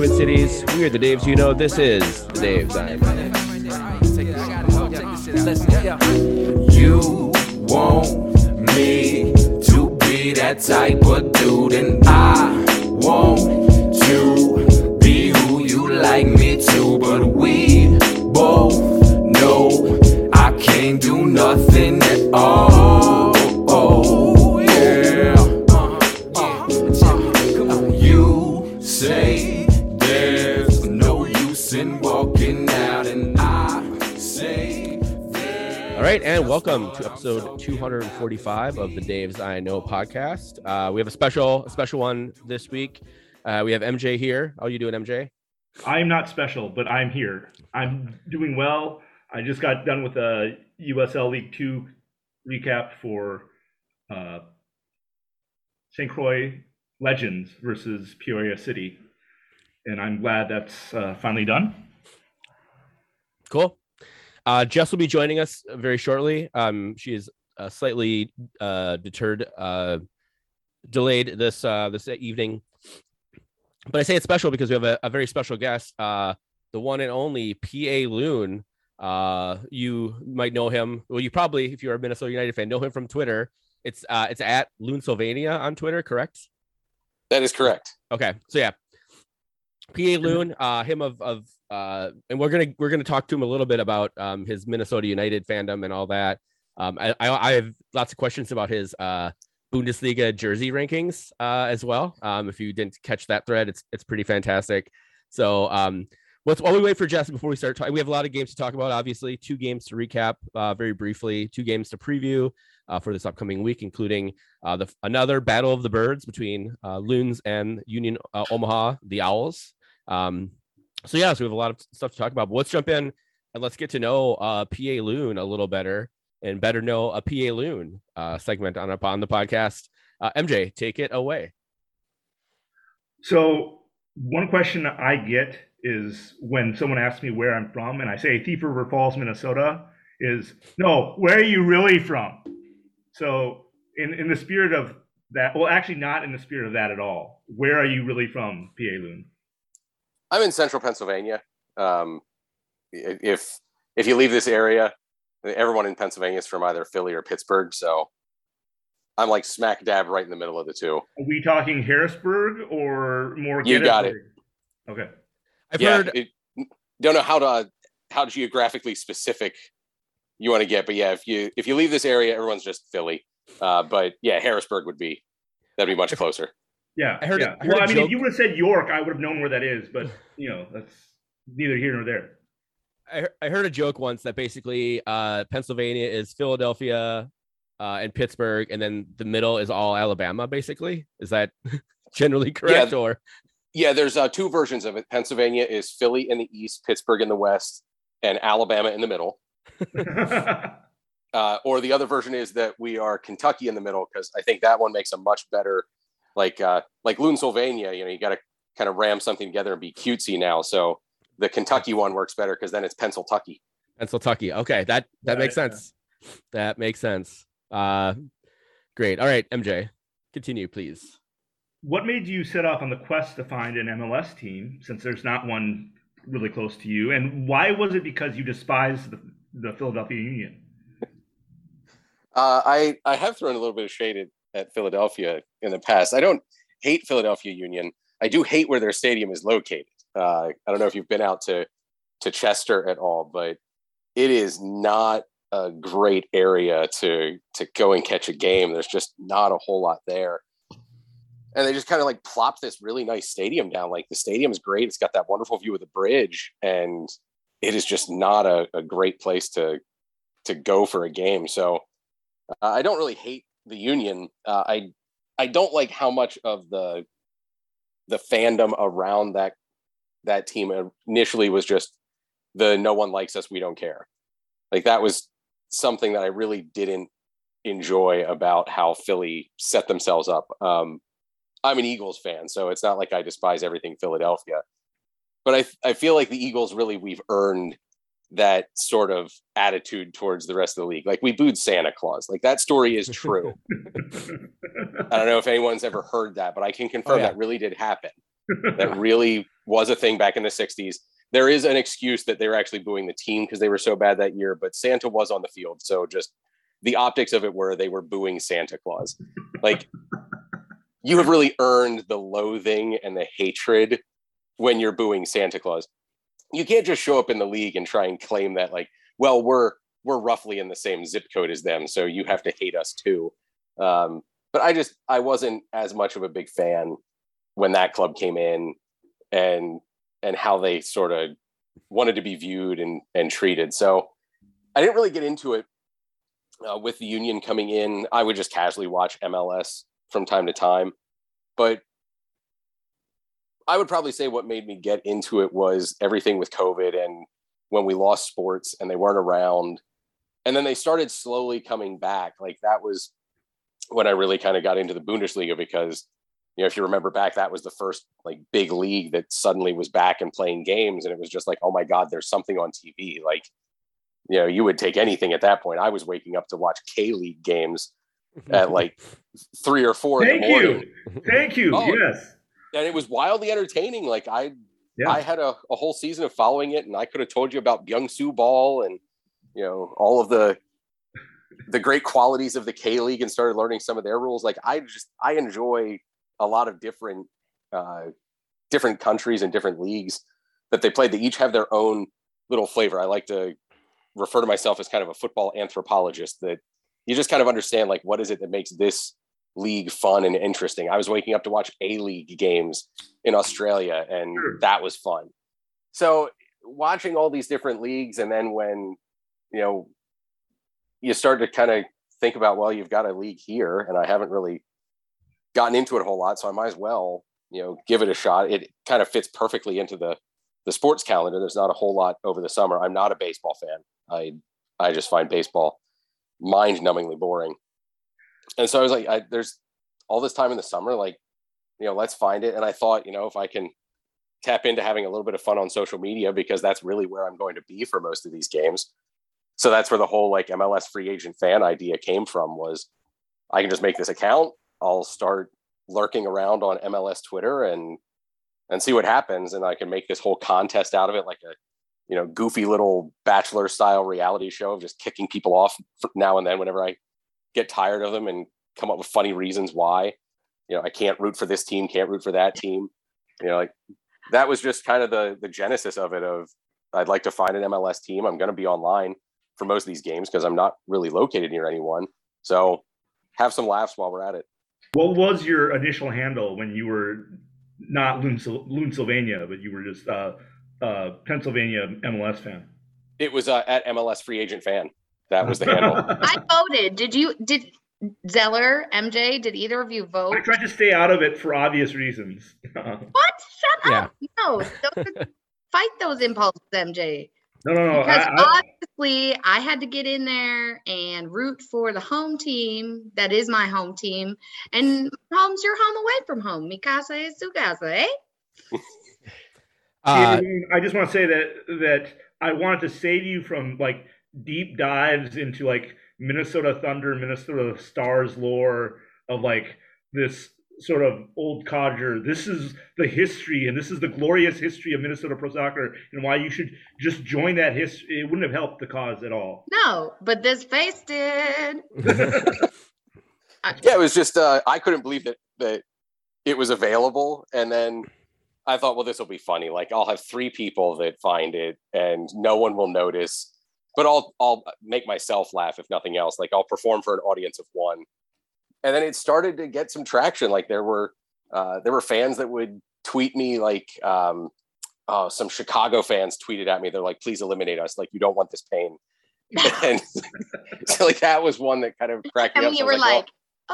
Twin Cities, we are the Daves you know. This is the Daves I know. You want me to be that type of dude, and I want to be who you like me to. But we both know I can't do nothing at all. Right, and welcome to episode 245 of the Daves I Know podcast. Uh, we have a special, a special one this week. Uh, we have MJ here. How are you doing, MJ? I'm not special, but I'm here. I'm doing well. I just got done with a USL League Two recap for uh, St. Croix Legends versus Peoria City, and I'm glad that's uh, finally done. Cool. Uh, Jess will be joining us very shortly. Um, she is uh, slightly uh, deterred, uh, delayed this uh, this evening, but I say it's special because we have a, a very special guest, uh, the one and only PA Loon. Uh, you might know him. Well, you probably, if you're a Minnesota United fan, know him from Twitter. It's uh, it's at Loonsylvania on Twitter, correct? That is correct. Okay, so yeah, PA Loon, uh, him of of uh, and we're gonna we're gonna talk to him a little bit about um his Minnesota United fandom and all that. Um, I I, I have lots of questions about his uh Bundesliga jersey rankings uh as well. Um, if you didn't catch that thread, it's it's pretty fantastic. So um. Let's while we wait for Jess before we start talking, we have a lot of games to talk about. Obviously, two games to recap uh, very briefly, two games to preview uh, for this upcoming week, including uh, the another battle of the birds between uh, Loons and Union uh, Omaha, the Owls. Um, so yeah, so we have a lot of stuff to talk about. But let's jump in and let's get to know uh, PA Loon a little better and better know a PA Loon uh, segment on on the podcast. Uh, MJ, take it away. So one question I get is when someone asks me where I'm from, and I say Thief River Falls, Minnesota, is no, where are you really from? So in in the spirit of that, well, actually not in the spirit of that at all. Where are you really from, PA Loon? I'm in central Pennsylvania. Um, if if you leave this area, everyone in Pennsylvania is from either Philly or Pittsburgh. So I'm like smack dab right in the middle of the two. Are we talking Harrisburg or more? You got it. Okay. I've yeah, heard it, don't know how to how geographically specific you want to get, but yeah, if you if you leave this area, everyone's just Philly. Uh, but yeah, Harrisburg would be that'd be much closer. Yeah. I heard- yeah. I heard well, a I mean, joke- if you would have said York, I would have known where that is, but you know, that's neither here nor there. I, I heard a joke once that basically uh, Pennsylvania is Philadelphia uh, and Pittsburgh, and then the middle is all Alabama. Basically, is that generally correct? Or Yeah, there's uh, two versions of it. Pennsylvania is Philly in the east, Pittsburgh in the west, and Alabama in the middle. Uh, or the other version is that we are Kentucky in the middle because I think that one makes a much better, like uh, like Loonsylvania. You know, you got to kind of ram something together and be cutesy now. So the Kentucky one works better because then it's Pennsyltucky. Pennsylvania. Okay, that that Got makes yeah. sense. That makes sense. Uh, great. All right, MJ, continue, please. what made you set off on the quest to find an MLS team since there's not one really close to you? And why was it because you despise the, the Philadelphia Union? Uh, I I have thrown a little bit of shade at, at Philadelphia in the past. I don't hate Philadelphia Union. I do hate where their stadium is located. Uh, I don't know if you've been out to to Chester at all, but it is not a great area to to go and catch a game. There's just not a whole lot there. And they just kind of like plopped this really nice stadium down. Like the stadium is great. It's got that wonderful view of the bridge, and it is just not a, a great place to to go for a game. So uh, I don't really hate the Union. Uh, I I don't like how much of the the fandom around that that team initially was just the no one likes us, we don't care. Like that was something that I really didn't enjoy about how Philly set themselves up. Um, I'm an Eagles fan, so it's not like I despise everything Philadelphia, but I I feel like the Eagles really we've earned that sort of attitude towards the rest of the league. Like we booed Santa Claus. Like that story is true. I don't know if anyone's ever heard that, but I can confirm Oh, yeah. that really did happen. That really was a thing back in the 60s. There is an excuse that they were actually booing the team because they were so bad that year, but Santa was on the field. So just the optics of it were they were booing Santa Claus. Like you have really earned the loathing and the hatred when you're booing Santa Claus. You can't just show up in the league and try and claim that like, well, we're we're roughly in the same zip code as them, so you have to hate us too. Um, but I just I wasn't as much of a big fan when that club came in and and how they sort of wanted to be viewed and and treated. So I didn't really get into it uh, with the union coming in. I would just casually watch MLS from time to time, but I would probably say what made me get into it was everything with COVID and when we lost sports and they weren't around. And then they started slowly coming back. Like that was when I really kind of got into the Bundesliga because, you know, if you remember back, that was the first like big league that suddenly was back and playing games. And it was just like, oh my God, there's something on TV. Like, you know, you would take anything at that point. I was waking up to watch K League games at like three or four in Thank the morning. you. Thank you. Oh. Yes. And it was wildly entertaining. Like I Yeah. I had a, a whole season of following it, and I could have told you about Byung Soo Ball and you know all of the the great qualities of the K League, and started learning some of their rules. Like I just I enjoy a lot of different uh, different countries and different leagues that they play. They each have their own little flavor. I like to refer to myself as kind of a football anthropologist. That you just kind of understand like what is it that makes this league fun and interesting. I was waking up to watch A League games in Australia, and Sure. that was fun. So watching all these different leagues, and then when you know you start to kind of think about, well, you've got a league here, and I haven't really gotten into it a whole lot, so I might as well you know give it a shot. It kind of fits perfectly into the the sports calendar. There's not a whole lot over the summer. I'm not a baseball fan. I I just find baseball mind-numbingly boring. And so I was like, I, there's all this time in the summer, like, you know, let's find it. And I thought, you know, if I can tap into having a little bit of fun on social media, because that's really where I'm going to be for most of these games. So that's where the whole like MLS free agent fan idea came from was I can just make this account. I'll start lurking around on MLS Twitter and and see what happens. And I can make this whole contest out of it, like a you know goofy little bachelor style reality show of just kicking people off now and then whenever I get tired of them and come up with funny reasons why. You know, I can't root for this team, can't root for that team. You know, like that was just kind of the the genesis of it. Of I'd like to find an MLS team. I'm going to be online for most of these games because I'm not really located near anyone. So have some laughs while we're at it. What was your initial handle when you were not Loon, Loonsylvania, but you were just uh, uh, Pennsylvania MLS fan? It was uh, at MLS free agent fan. That was the handle. I voted. Did you? Did Zeller, MJ? Did either of you vote? I tried to stay out of it for obvious reasons. What? Shut Yeah. up! No, those are- fight those impulses, MJ. no, no, no. Because I, I, obviously, I had to get in there and root for the home team. That is my home team, and home's your home away from home. Mi casa es tu casa, eh? Uh, I just want to say that that I wanted to save you from like deep dives into like Minnesota Thunder, Minnesota Stars lore of like this sort of old codger. This is the history, and this is the glorious history of Minnesota pro soccer, and why you should just join that history. It wouldn't have helped the cause at all. No, but this face did. yeah, it was just uh, I couldn't believe that that it was available, and then I thought, well, this will be funny. Like I'll have three people that find it, and no one will notice. But I'll I'll make myself laugh if nothing else. Like I'll perform for an audience of one, and then it started to get some traction. Like there were uh, there were fans that would tweet me like um, oh, some Chicago fans tweeted at me. They're like, please eliminate us. Like you don't want this pain. and so like that was one that kind of cracked me And up. So you were like,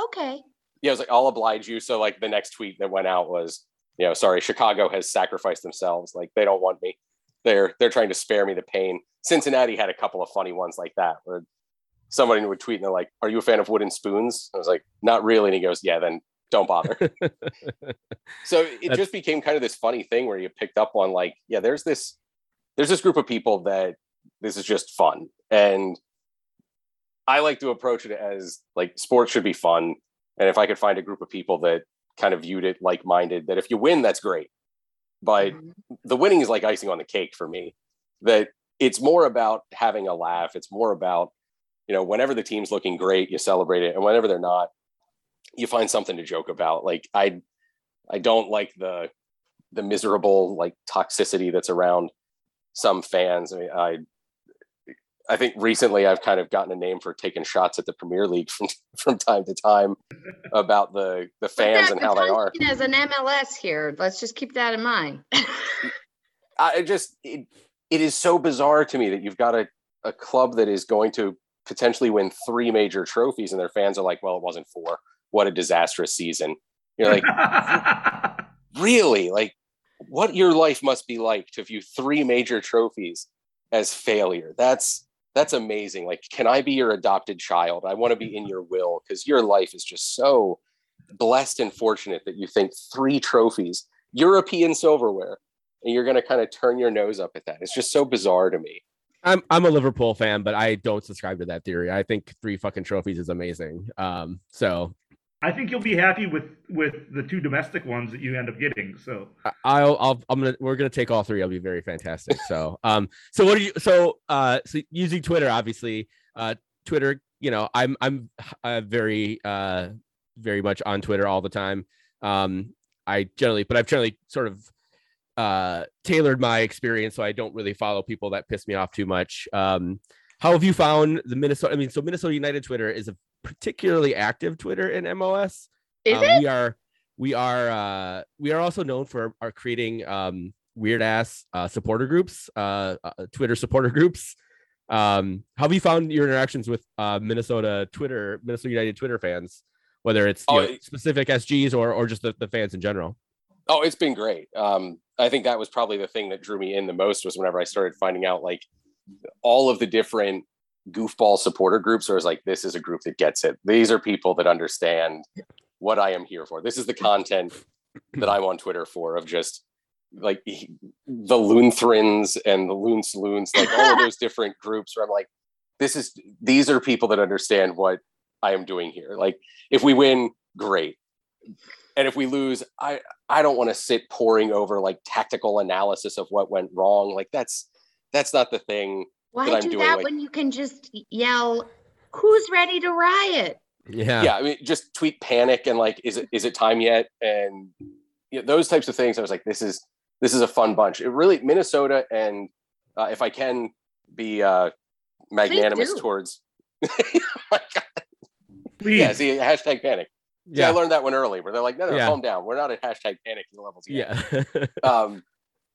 okay. yeah, I was like, I'll oblige you. So like the next tweet that went out was, you know, sorry, Chicago has sacrificed themselves. Like they don't want me. They're they're trying to spare me the pain. Cincinnati had a couple of funny ones like that where somebody would tweet and they're like, Are you a fan of wooden spoons? I was like, Not really. And he goes, Yeah, then don't bother. so it That's- just became kind of this funny thing where you picked up on like, yeah, there's this there's this group of people that this is just fun. And I like to approach it as like sports should be fun. And if I could find a group of people that kind of viewed it like minded, that if you win, that's great. But Mhm. the winning is like icing on the cake for me. That it's more about having a laugh. It's more about, you know, whenever the team's looking great, you celebrate it. And whenever they're not, you find something to joke about. Like I I don't like the the miserable like toxicity that's around some fans. I mean, I I think recently I've kind of gotten a name for taking shots at the Premier League from from time to time about the the fans and how they are. As an MLS here, let's just keep that in mind. I just it, it is so bizarre to me that you've got a, a club that is going to potentially win three major trophies and their fans are like, well, it wasn't four. What a disastrous season. You're like, really? Like what your life must be like to view three major trophies as failure. That's that's amazing. Like, can I be your adopted child? I want to be in your will because your life is just so blessed and fortunate that you think three trophies, European silverware, and you're going to kind of turn your nose up at that. It's just so bizarre to me. I'm I'm a Liverpool fan, but I don't subscribe to that theory. I think three fucking trophies is amazing. Um, so I think you'll be happy with with the two domestic ones that you end up getting. So I'll, I'll I'm gonna we're gonna take all three. I'll be very fantastic. So um so what are you so uh so using Twitter obviously uh Twitter you know I'm I'm uh, very uh very much on Twitter all the time. Um I generally but I've generally sort of uh tailored my experience so I don't really follow people that piss me off too much. Um how have you found the Minnesota I mean so Minnesota United Twitter is a particularly active Twitter in MLS. Is Um, it? We are we are uh we are also known for our creating um weird ass uh supporter groups, uh, uh Twitter supporter groups. Um how have you found your interactions with uh Minnesota Twitter, Minnesota United Twitter fans, whether it's Oh, know, specific SGs or or just the, the fans in general? Oh, it's been great. Um, I think that was probably the thing that drew me in the most was whenever I started finding out like all of the different goofball supporter groups. Was like, this is a group that gets it. These are people that understand what I am here for. This is the content that I'm on Twitter for of just like the Lutherans and the Loon Saloons, like all of those different groups where I'm like, this is these are people that understand what I am doing here. Like if we win, great. And if we lose, I I don't want to sit poring over like tactical analysis of what went wrong. Like that's that's not the thing. Why I'm do doing, that like- when you can just yell, "Who's ready to riot?" Yeah. Yeah, I mean, just tweet panic and like, is it is it time yet? And you know, those types of things. I was like, this is this is a fun bunch. It really Minnesota and uh, if I can be uh, magnanimous do. towards. My God. please, yeah, see, hashtag panic. See, I learned that one early, where they're like, no, no, Yeah. calm down. We're not at hashtag panic levels yet. Yeah. um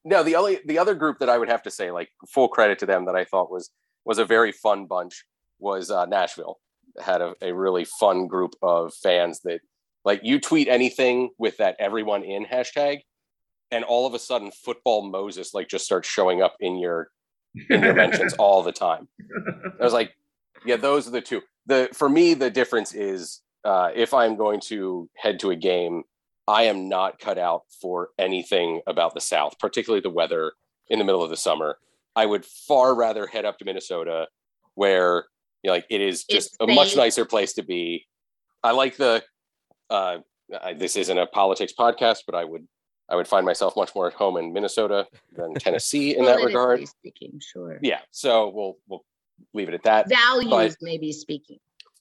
no the only the other group that i would have to say like full credit to them that i thought was was a very fun bunch was uh, nashville. Had a, a really fun group of fans that like you tweet anything with that everyone in hashtag and all of a sudden football moses like just starts showing up in your in your mentions all the time. I was like yeah those are the two. The for me the difference is uh, if i'm going to head to a game I am not cut out for anything about the South, particularly the weather in the middle of the summer. I would far rather head up to Minnesota, where you know, like it is just a much nicer place to be. I like the. Uh, I, this isn't a politics podcast, but I would I would find myself much more at home in Minnesota than Tennessee in that regard. speaking, sure. Yeah, so we'll we'll leave it at that. Values, maybe speaking,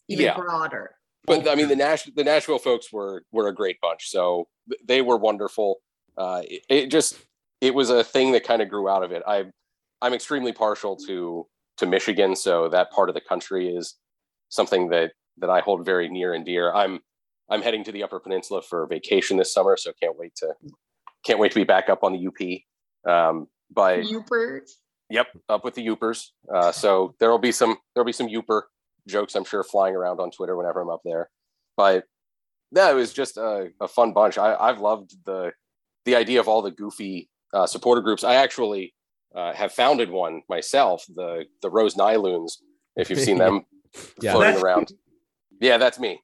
even Yeah. broader. But I mean the Nash the Nashville folks were were a great bunch. So they were wonderful. Uh, it, it just it was a thing that kind of grew out of it. I I'm extremely partial to to Michigan, so that part of the country is something that that I hold very near and dear. I'm I'm heading to the Upper Peninsula for vacation this summer, so can't wait to can't wait to be back up on the UP. Um, but Yoopers. Yep, up with the Yoopers. Uh, so there will be some there will be some Yooper jokes I'm sure flying around on Twitter whenever I'm up there. But that was just a, a fun bunch. I, I've loved the the idea of all the goofy uh, supporter groups. I actually uh, have founded one myself, the the Rose Nyloons. If you've seen them Yeah. floating That's- around, yeah, that's me.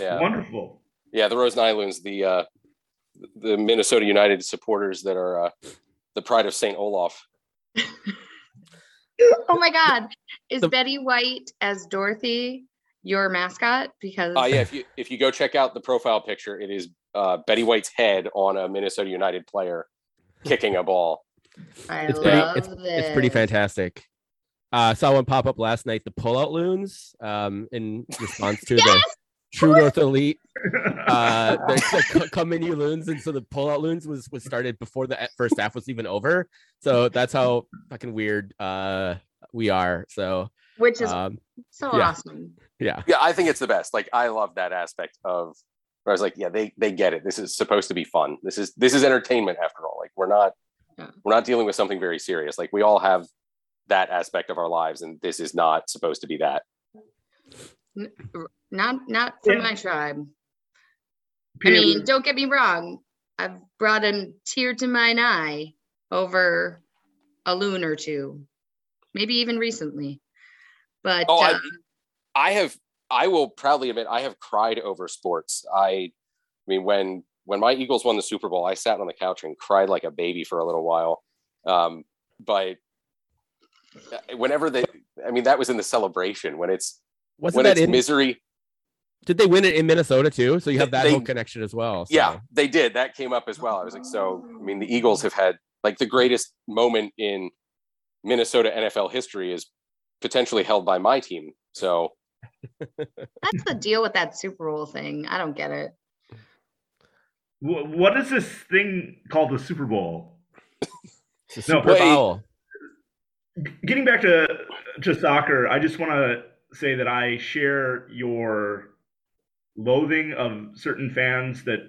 Yeah, Wonderful. yeah, the Rose Nyloons, the uh, the Minnesota United supporters that are uh, the pride of Saint Olaf. oh my God. Is The- Betty White as Dorothy your mascot? Because Uh, yeah, if you if you go check out the profile picture, it is uh, Betty White's head on a Minnesota United player kicking a ball. I It's pretty. love It's, this. it's pretty fantastic. Uh, saw one pop up last night. The pullout loons. Um, in response to the Yes! True North Elite uh the, the co- come menu loons and so the pullout loons was was started before the first half was even over so that's how fucking weird uh we are so Which is um so yeah. awesome. yeah Yeah, I think it's the best. Like I love that aspect of where I was like, yeah, they they get it. This is supposed to be fun. This is this is entertainment after all. Like we're not Yeah. we're not dealing with something very serious. Like we all have that aspect of our lives, and this is not supposed to be that. Not not from Yeah. my tribe. I mean, don't get me wrong. I've brought a tear to mine eye over a loon or two, maybe even recently. But Oh, I- uh, I have I will proudly admit I have cried over sports. I I mean when when my Eagles won the Super Bowl, I sat on the couch and cried like a baby for a little while. Um, but uh, whenever they I mean that was in the celebration when it's wasn't when that it's in misery. Did they win it in minnesota too so you have that they- whole connection as well so. Yeah, they did. That came up as well. I was like, so I mean the Eagles have had like the greatest moment in Minnesota NFL history is potentially held by my team. So that's the deal with that Super Bowl thing. I don't get it. what is this thing called the Super Bowl? It's a No, super wait. foul Getting back to to soccer, I just want to say that I share your loathing of certain fans that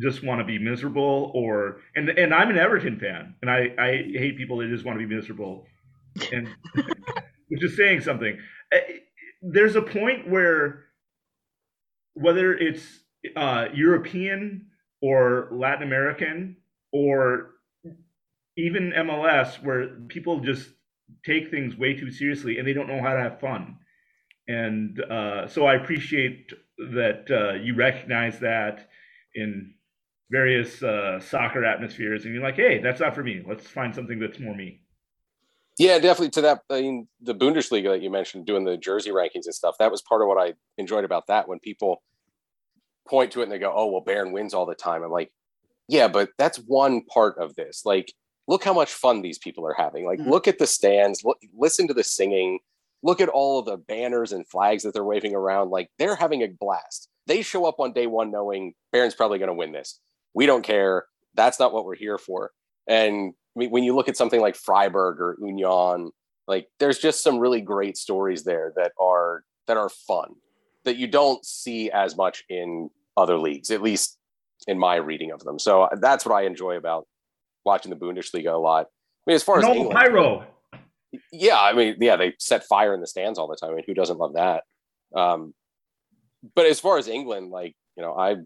just want to be miserable or and and I'm an Everton fan and I I hate people that just want to be miserable and which is saying something. Eh, There's a point where whether it's uh, European or Latin American or even MLS, where people just take things way too seriously and they don't know how to have fun. And uh, so I appreciate that uh, you recognize that in various uh, soccer atmospheres, and you're like, hey, that's not for me. Let's find something that's more me. yeah, definitely to that. I mean, the Bundesliga that you mentioned, doing the jersey rankings and stuff, that was part of what I enjoyed about that. When people point to it and they go, "Oh, well, Bayern wins all the time," I'm like, "Yeah, but that's one part of this. Like, look how much fun these people are having. Like, Mhm. look at the stands, look, listen to the singing, look at all of the banners and flags that they're waving around. Like, they're having a blast. They show up on day one knowing Bayern's probably going to win this. We don't care. That's not what we're here for. And I mean, when you look at something like Freiburg or Union, like there's just some really great stories there that are that are fun that you don't see as much in other leagues, at least in my reading of them. So uh, that's what I enjoy about watching the Bundesliga a lot. I mean, as far as No England, pyro. Yeah, I mean, yeah, they set fire in the stands all the time. I mean, who doesn't love that? Um, but as far as England, like you know, I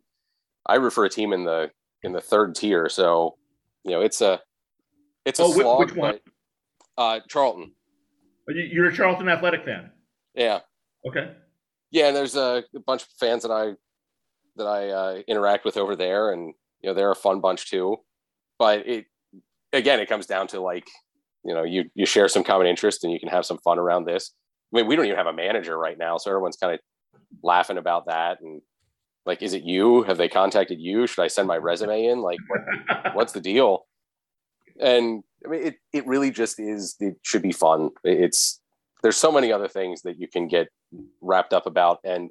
I for a team in the in the third tier, so you know, it's a it's a Oh, slog. which one? but, uh, Charlton. You- You're a Charlton Athletic fan. Yeah, Okay. yeah. And there's a, a bunch of fans that I that I uh, interact with over there, and you know, they're a fun bunch too. But it again, it comes down to like you know, you you share some common interest, and you can have some fun around this. I mean, we don't even have a manager right now, so everyone's kind of laughing about that and like, is it you? Have they contacted you? Should I send my resume in? Like, what, what's the deal? And I mean, it it really just is. It should be fun. It's there's so many other things that you can get wrapped up about, and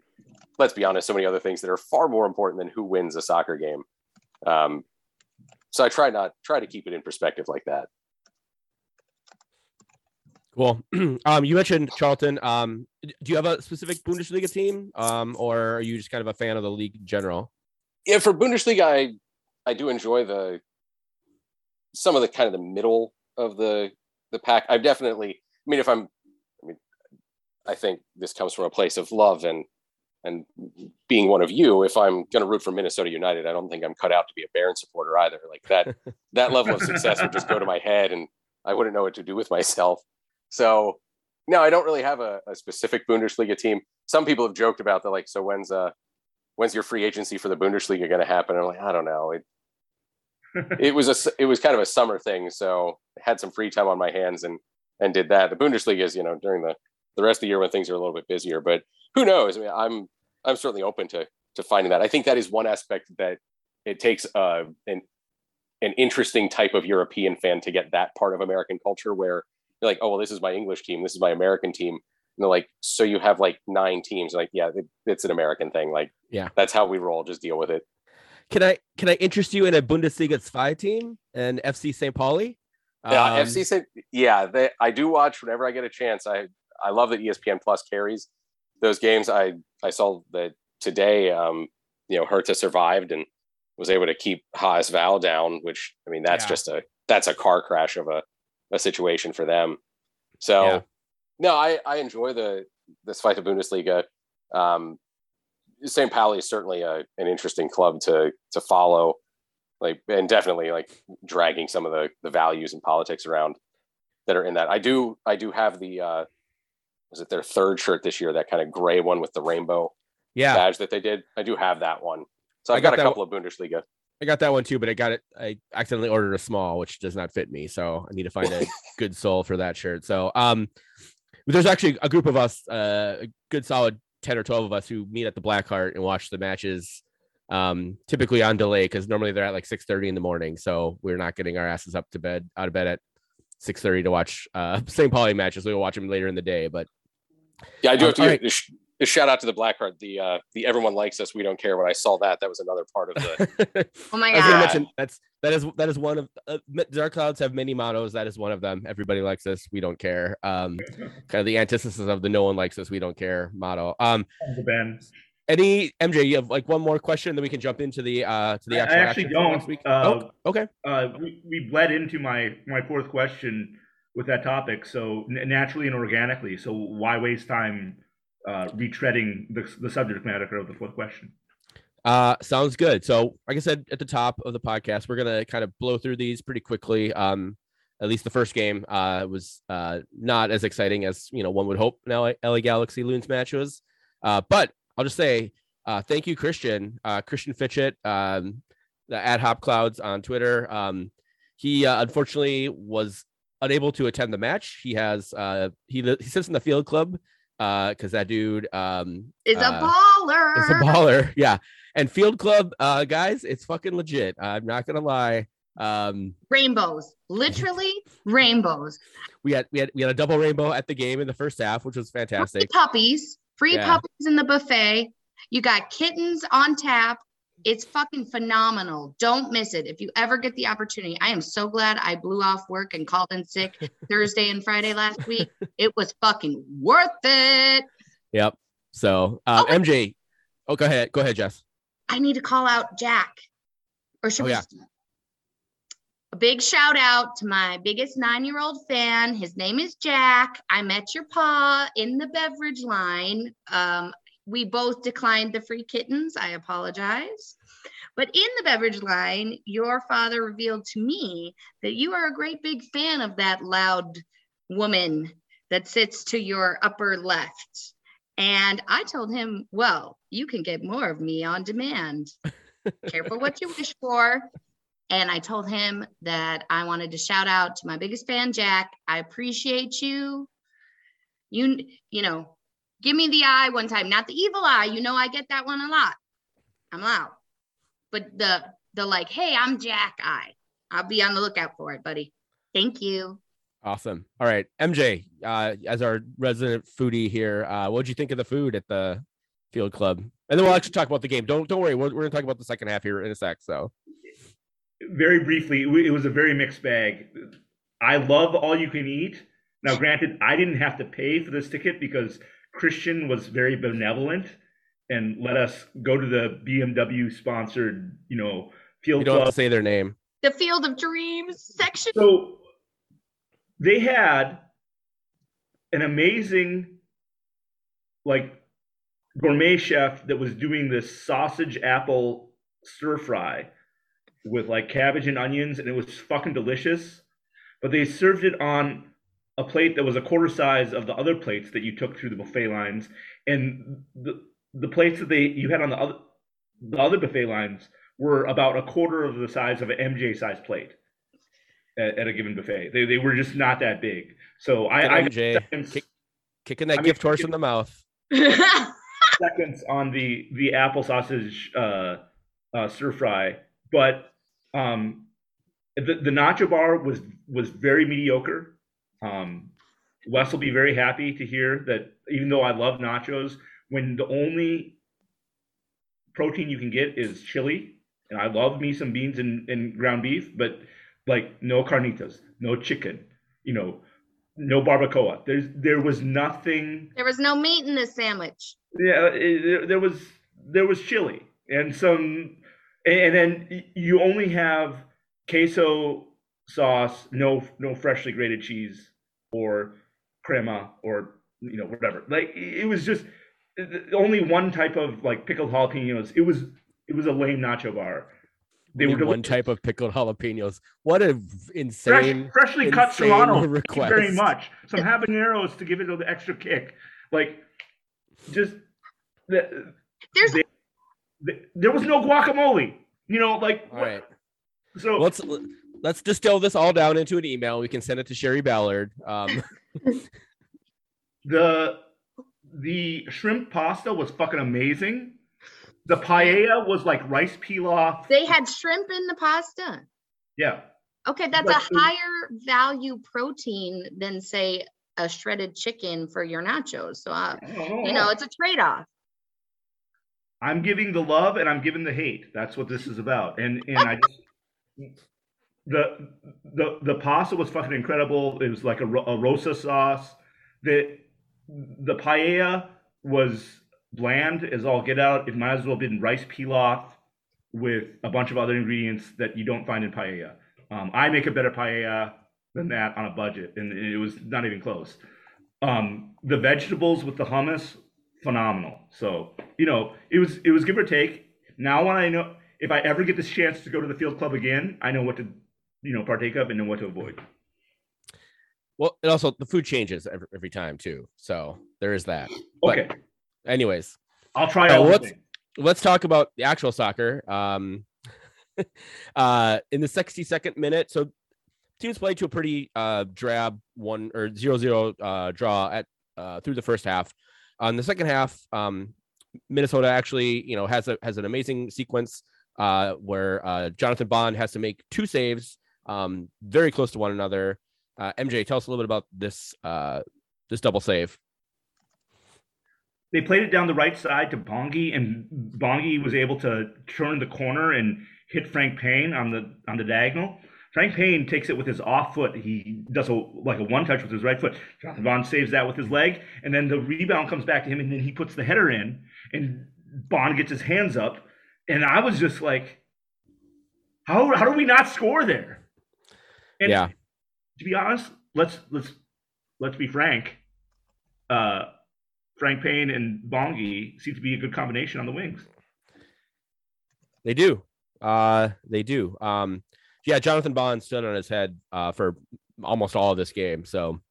let's be honest, so many other things that are far more important than who wins a soccer game. Um, so I try not try to keep it in perspective like that. Cool. um, you mentioned Charlton. Um, do you have a specific Bundesliga team, um, or are you just kind of a fan of the league in general? yeah, for Bundesliga, I I do enjoy the some of the kind of the middle of the the pack. I've definitely. I mean, if I'm, I mean, I think this comes from a place of love and and being one of you. If I'm going to root for Minnesota United, I don't think I'm cut out to be a Bayern supporter either. Like that that level of success would just go to my head, and I wouldn't know what to do with myself. So. No, I don't really have a, a specific Bundesliga team. Some people have joked about the like. So when's uh when's your free agency for the Bundesliga going to happen? I'm like, I don't know. It it was a it was kind of a summer thing, so I had some free time on my hands, and and did that. The Bundesliga is, you know, during the the rest of the year when things are a little bit busier. But who knows? I mean, I'm I'm certainly open to to finding that. I think that is one aspect that it takes uh, an an interesting type of European fan to get that part of American culture where you're like, oh well, this is my English team, this is my American team. And they're like, so you have like nine teams. Like, yeah, it, it's an American thing. Like, Yeah. that's how we roll. Just deal with it. Can I can I interest you in a Bundesliga Zwei team and FC St. Pauli? Yeah, Um, FC St. yeah, they, I do watch whenever I get a chance. I I love that ESPN Plus carries those games. I I saw that today. Um, you know, Hertha survived and was able to keep Haas Val down, which I mean, that's Yeah. just a that's a car crash of a a situation for them. So Yeah. no, I I enjoy the this fight of Bundesliga. Um, St. Pauli is certainly a, an interesting club to to follow, like and definitely like dragging some of the the values and politics around that are in that. I do I do have the uh was it their third shirt this year, that kind of gray one with the rainbow Yeah, badge that they did. I do have that one. So I I've got, got a couple of Bundesliga. I got that one too, but I got it. I accidentally ordered a small, which does not fit me. So I need to find a good sole for that shirt. So um, there's actually a group of us, uh, a good solid ten or twelve of us who meet at the Black Hart and watch the matches. Um, typically on delay because normally they're at like six thirty in the morning. So we're not getting our asses up to bed out of bed at six thirty to watch uh St. Pauli matches. We'll watch them later in the day. But Yeah, I do Um, have to give sh- a shout out to the Black Hart. The uh the everyone likes us, we don't care. When I saw that, that was another part of the Oh my I was gonna god. mention that's that is that is one of uh, Dark Clouds have many mottos. That is one of them. Everybody likes us. We don't care. Um, kind of the antithesis of the no one likes us. We don't care motto. Um, Uncle any MJ, you have like one more question, then we can jump into the uh to the I- I actually don't. last week. Uh, oh, okay. Uh, we, we bled into my my fourth question with that topic, so n- naturally and organically. So why waste time uh, retreading the the subject matter of the fourth question? Uh, sounds good. So, like I said at the top of the podcast, we're gonna kind of blow through these pretty quickly. Um, at least the first game uh, was uh, not as exciting as you know one would hope. Now, LA Galaxy Loons match was, uh, but I'll just say uh, thank you, Christian, uh, Christian Fitchett, um, the ad hop clouds on Twitter. Um, he uh, unfortunately was unable to attend the match. He has uh, he he sits in the field club because that dude um, Is a uh, baller. it's a baller. Yeah. And Field Club, uh, guys, it's fucking legit. I'm not gonna lie. Um, Rainbows. Literally rainbows. we had we had we had a double rainbow at the game in the first half, which was fantastic Free puppies. Free Yeah. puppies in the buffet. You got kittens on tap. It's fucking phenomenal. Don't miss it. If you ever get the opportunity, I am so glad I blew off work and called in sick Thursday and Friday last week. It was fucking worth it. Yep. So uh, Oh, MJ, oh go ahead, go ahead, Jess. I need to call out Jack. Or should Oh, we? yeah. A big shout out to my biggest nine year old fan. His name is Jack. I met your paw in the beverage line. Um, we both declined the free kittens. I apologize. But in the beverage line, your father revealed to me that you are a great big fan of that loud woman that sits to your upper left. And I told him, well, you can get more of me on demand. Careful what you wish for. And I told him that I wanted to shout out to my biggest fan, Jack. I appreciate you. You, you know, give me the eye one time, not the evil eye. You know, I get that one a lot. I'm out. But the the like, hey, I'm Jack eye. I'll be on the lookout for it, buddy. Thank you. Awesome. All right, MJ, uh, as our resident foodie here, uh, what'd you think of the food at the Field Club? And then we'll actually talk about the game. Don't don't worry, we're, we're gonna talk about the second half here in a sec. So Very briefly, it it was a very mixed bag. I love all you can eat. Now, granted, I didn't have to pay for this ticket because Christian was very benevolent and let us go to the BMW sponsored, you know, you field don't have to say their name. The Field of Dreams section. So they had an amazing, like, gourmet chef that was doing this sausage apple stir fry with like cabbage and onions, and it was fucking delicious. But they served it on a plate that was a quarter size of the other plates that you took through the buffet lines, and the the plates that they you had on the other the other buffet lines were about a quarter of the size of an MJ size plate. at, at a given buffet. They, they were just not that big. So I, Get I Kick- Kicking that I mean, gift horse in the mouth. seconds on the the apple sausage uh, uh, stir fry, but um, the the nacho bar was was very mediocre. Um, Wes will be very happy to hear that even though I love nachos, when the only protein you can get is chili, and I love me some beans and, and ground beef, but like no carnitas, no chicken, you know, no barbacoa. There's there was nothing there was no meat in this sandwich. yeah, it, there- there was there was chili and some, and then you only have queso sauce, no no freshly grated cheese or crema or you know whatever. Like it was just only one type of like pickled jalapenos. It was it was a lame nacho bar. They Only were one type of pickled jalapenos. What a Fresh, insane. freshly cut insane serrano. Thank you request. very much. Some habaneros to give it the extra kick. Like just the, There's They- the, there was no guacamole. You know, like All right. so. Let's let's distill this all down into an email. We can send it to Sherry Ballard. Um, the the shrimp pasta was fucking amazing. The paella was like rice pilaf. they had shrimp in the pasta. Yeah, Okay, that's Like, a higher value protein than say a shredded chicken for your nachos. So uh, I know. you know, it's a trade-off. I'm giving the love and I'm giving the hate. That's what this is about. And and I just the the the pasta was fucking incredible. It was like a, a rosa sauce. The the paella was bland as all get out. It might as well have been rice pilaf with a bunch of other ingredients that you don't find in paella. Um, I make a better paella than that on a budget, and it was not even close. Um, the vegetables with the hummus, phenomenal. So you know, it was it was give or take. Now when I know if I ever get this chance to go to the field club again, I know what to you know partake of and know what to avoid. well, and also the food changes every, every time too. So there is that. But- Okay, Anyways, I'll try Uh, all things. let's talk about the actual soccer. Um, uh, in the 62nd minute, so teams played to a pretty uh, drab one or zero zero uh, draw at uh, through the first half. On the second half, um, Minnesota actually, you know, has a has an amazing sequence uh, where uh, Jonathan Bond has to make two saves, um, very close to one another. Uh, MJ, tell us a little bit about this uh, this double save. They played it down the right side to Bongi, and Bongi was able to turn the corner and hit Frank Payne on the on the diagonal. Frank Payne takes it with his off foot. He does a like a one touch with his right foot. Jonathan Bond saves that with his leg, and then the rebound comes back to him, and then he puts the header in, and Bond gets his hands up, and I was just like, how how do we not score there? And Yeah. to be honest, let's let's let's be frank. Uh, Frank Payne and Bongi seem to be a good combination on the wings. They do. Uh, they do. Um, yeah, Jonathan Bond stood on his head uh, for almost all of this game. So,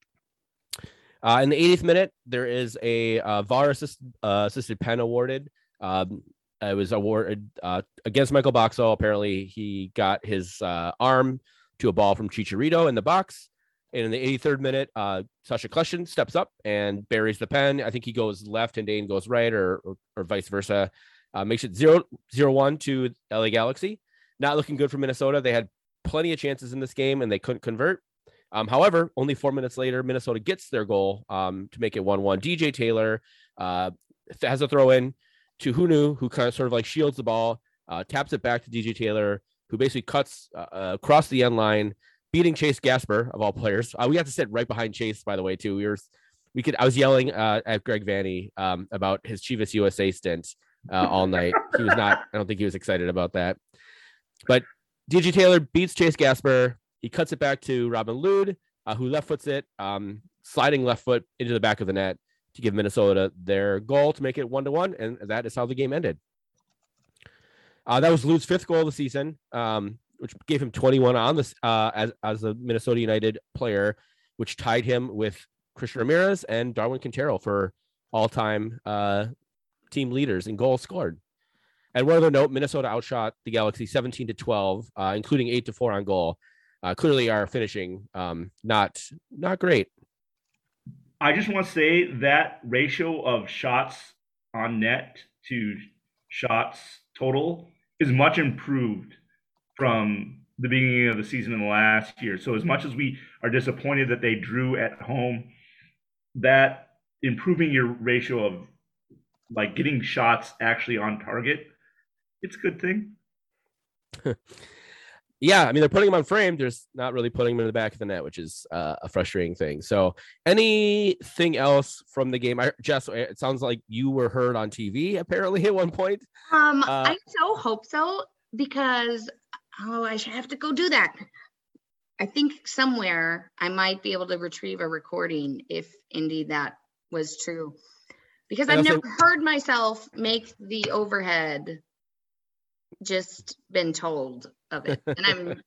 uh, in the 80th minute, there is a uh, VAR assist, uh, assisted pen awarded. Um, it was awarded uh, against Michael Boxall. Apparently, he got his uh, arm to a ball from Chicharito in the box. And in the 83rd minute, uh, Sacha Kljestan steps up and buries the pen. I think he goes left and Dayne goes right, or or, or vice versa. Uh, makes it zero zero one to LA Galaxy. Not looking good for Minnesota. They had plenty of chances in this game and they couldn't convert. Um, however, only four minutes later, Minnesota gets their goal um, to make it 1 1. DJ Taylor uh, has a throw in to Hunou, who kind of sort of like shields the ball, uh, taps it back to DJ Taylor, who basically cuts uh, uh, across the end line, beating Chase Gasper of all players. Uh, we got to sit right behind Chase, by the way, too. We were, we could, I was yelling uh, at Greg Vanney um, about his Chivas USA stint uh, all night. He was not, I don't think he was excited about that. But DJ Taylor beats Chase Gasper. He cuts it back to Robin Lod, uh, who left foots it, um, sliding left foot into the back of the net to give Minnesota their goal to make it one to one. And that is how the game ended. Uh, that was Lod's fifth goal of the season, um, which gave him 21 on this uh, as, as a Minnesota United player, which tied him with Christian Ramirez and Darwin Quintero for all time uh, team leaders in goals scored. And one other note, Minnesota outshot the Galaxy 17 to 12, uh, including eight to four on goal. uh, clearly are finishing um, not not great. I just want to say that ratio of shots on net to shots total is much improved from the beginning of the season in the last year. So as much as we are disappointed that they drew at home, that improving your ratio of like getting shots actually on target, it's a good thing. yeah, I mean they're putting him on frame. There's not really putting him in the back of the net, which is uh, a frustrating thing. So, anything else from the game? I, Jess, it sounds like you were heard on TV apparently at one point. Um, Uh, I so hope so because oh, I should have to go do that. I think somewhere I might be able to retrieve a recording if indeed that was true. Because I've also- never heard myself make the overhead, just been told of it. And I'm,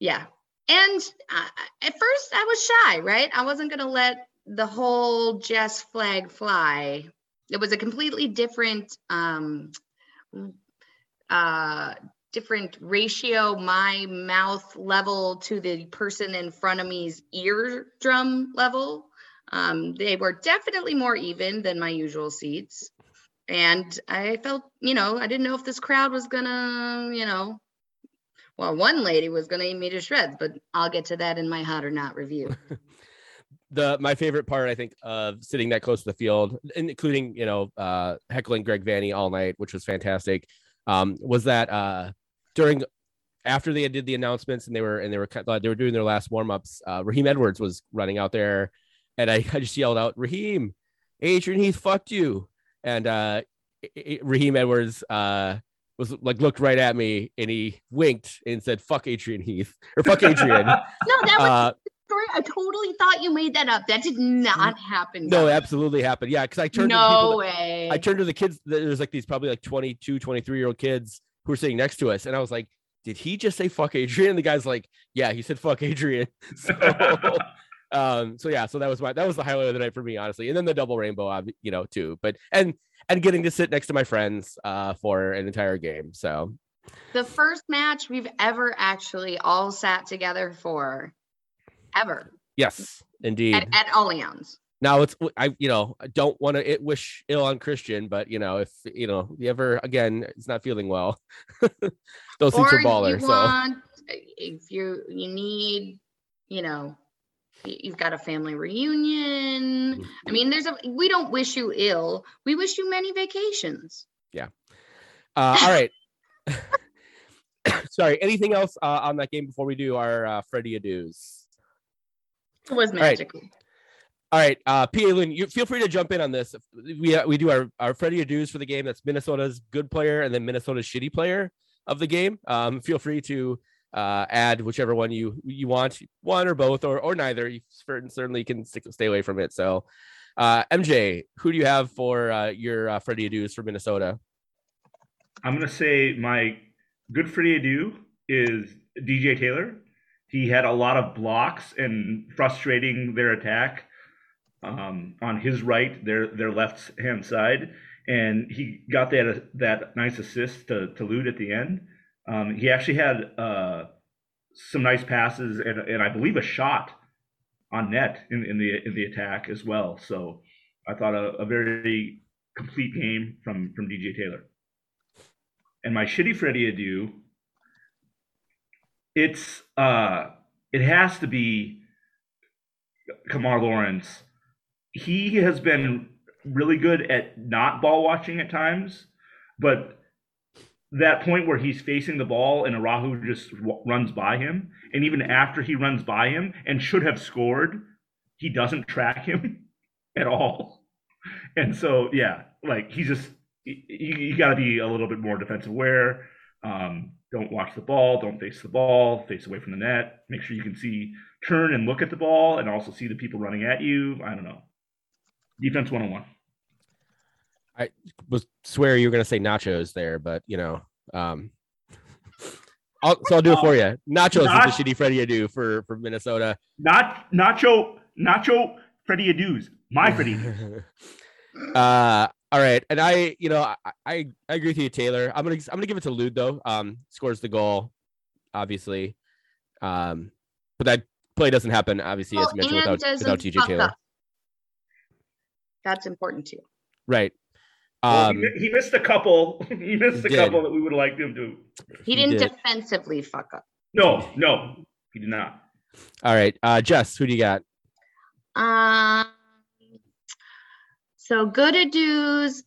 yeah. And uh, at first I was shy, right? I wasn't going to let the whole Jess flag fly. It was a completely different, um, uh, different ratio, my mouth level to the person in front of me's eardrum level. Um, they were definitely more even than my usual seats. And I felt, you know, I didn't know if this crowd was gonna, you know, well, one lady was gonna eat me to shreds, but I'll get to that in my hot or not review. the my favorite part, I think, of sitting that close to the field, including you know uh, heckling Greg Vanney all night, which was fantastic, um, was that uh, during after they did the announcements and they were and they were they were doing their last warm ups. Uh, Raheem Edwards was running out there, and I, I just yelled out, "Raheem, Adrian Heath fucked you," and uh, I- I- Raheem Edwards uh, was like looked right at me and he winked and said, "Fuck Adrian Heath" or "Fuck Adrian." No, that was uh, story. I totally thought you made that up. That did not happen. no, guys. absolutely happened. Yeah, because I turned to the No that- way. I turned to the kids. There's like these probably like 22, 23 year old kids who were sitting next to us. And I was like, did he just say fuck Adrian? The guy's like, yeah, he said fuck Adrian. So, um, so yeah, so that was my, that was the highlight of the night for me, honestly. And then the double rainbow, you know, too, but, and, and getting to sit next to my friends, uh, for an entire game. So the first match we've ever actually all sat together for, ever yes, indeed. at, at Allianz. now it's, I, you know, I don't want to wish ill on Christian, but you know, if, you know, you ever, again, it's not feeling well, those seats are or baller. you So. want, if you you need, you know, you've got a family reunion. I mean, there's a. We don't wish you ill. We wish you many vacations. Yeah. Uh, all right. Sorry. Anything else uh, on that game before we do our uh, Freddie adieus? It was right. magical. All right, uh, PA Loon, you feel free to jump in on this. We uh, we do our our Freddie adieus for the game. That's Minnesota's good player and then Minnesota's shitty player of the game. Um, feel free to uh, add whichever one you you want, one or both or or neither. You certainly can stay away from it. So, uh, MJ, who do you have for uh, your uh, Freddie adieus for Minnesota? I'm gonna say my good Freddie Adu is DJ Taylor. He had a lot of blocks and frustrating their attack um, on his right, their their left hand side, and he got that that nice assist to to Lod at the end. Um, he actually had uh, some nice passes and, and I believe a shot on net in, in the in the attack as well. So I thought a, a very complete game from from DJ Taylor. And my shitty Freddie Adu, it's uh it has to be Kemar Lawrence. He has been really good at not ball watching at times, but that point where he's facing the ball and Arahu just w- runs by him, and even after he runs by him and should have scored, he doesn't track him at all. And so, yeah, like he's just you, you got to be a little bit more defensive aware. Um, don't watch the ball. Don't face the ball. Face away from the net. Make sure you can see, turn and look at the ball, and also see the people running at you. I don't know. Defense 101. Was swear you were going to say nachos there, but you know, um, I'll, so I'll do it for you. Nachos Nach- is the shitty Freddie Adu for for Minnesota. Not Nacho, Nacho, Freddie Adu's. My Freddie Adu. uh, all right, and I, you know, I, I I agree with you, Taylor. I'm gonna I'm gonna give it to Lod though. Um, scores the goal, obviously. Um, but that play doesn't happen, obviously, as Well, mentioned, without, without TJ fuck Taylor. up. That's important too. Right. Well, Um, he, he missed a couple. he missed a He couple that we would like him to. He He didn't did. defensively fuck up. No, no, he did not. all right. Uh, Jess, who do you got? Um, so good dues.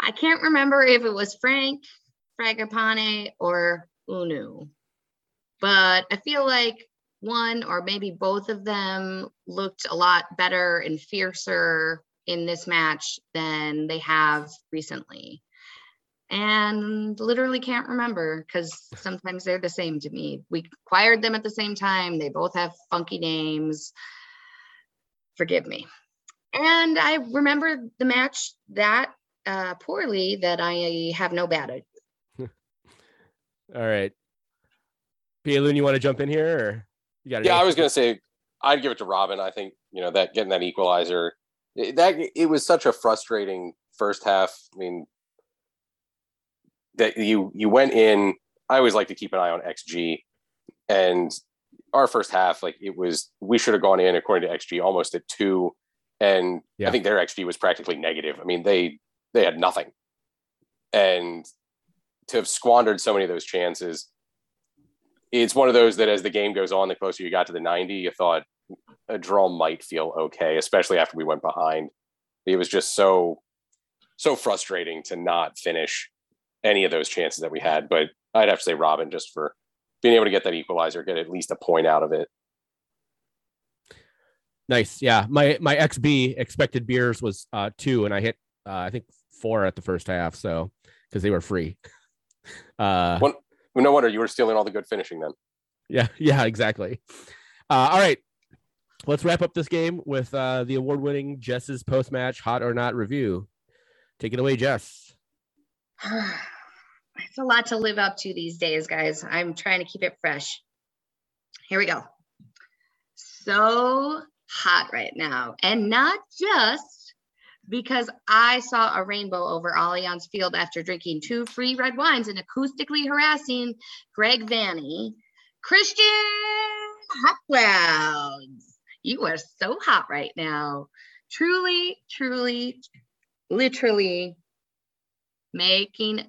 I can't remember if it was Frank, Fragapane, or Hunou, but I feel like one or maybe both of them looked a lot better and fiercer in this match than they have recently. And literally can't remember because sometimes they're the same to me. We acquired them at the same time. They both have funky names forgive me. And I remember the match that uh, poorly that I have no bad at. All right. PA Loon, you want to jump in here or you got it? Yeah, I was gonna say I'd give it to Robin. I think you know that getting that equalizer it, that it was such a frustrating first half. I mean, that you you went in. I always like to keep an eye on XG, and our first half, like it was, we should have gone in according to XG almost at two, and Yeah. I think their XG was practically negative. I mean, they they had nothing, and to have squandered so many of those chances it's one of those that as the game goes on, the closer you got to the 90, you thought a draw might feel okay, especially after we went behind. It was just so so frustrating to not finish any of those chances that we had. But I'd have to say Robin just for being able to get that equalizer, get at least a point out of it. Nice. Yeah. My my XB expected beers was uh two, and I hit uh, I think four at the first half, so because they were free. Uh One- no wonder you were stealing all the good finishing then. yeah, yeah, exactly. Uh all right. Let's wrap up this game with uh the award-winning Jess's post-match hot or not review. Take it away, Jess. it's a lot to live up to these days, guys. I'm trying to keep it fresh. Here we go. So hot right now. And not just because I saw a rainbow over Allianz Field after drinking two free red wines and acoustically harassing Greg Vanney. Christian Hot Clouds, you are so hot right now. Truly, truly, literally making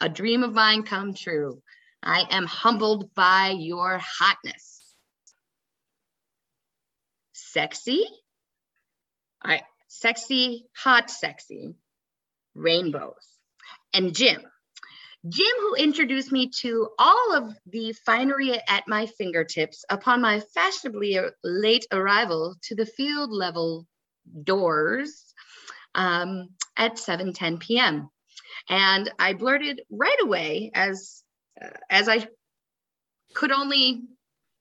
a dream of mine come true. I am humbled by your hotness. Sexy. All right, sexy, hot, sexy. Rainbows. And Jim. Jim, who introduced me to all of the finery at my fingertips upon my fashionably late arrival to the field level doors um, at 7:10 p.m. And I blurted right away, as uh, as I could only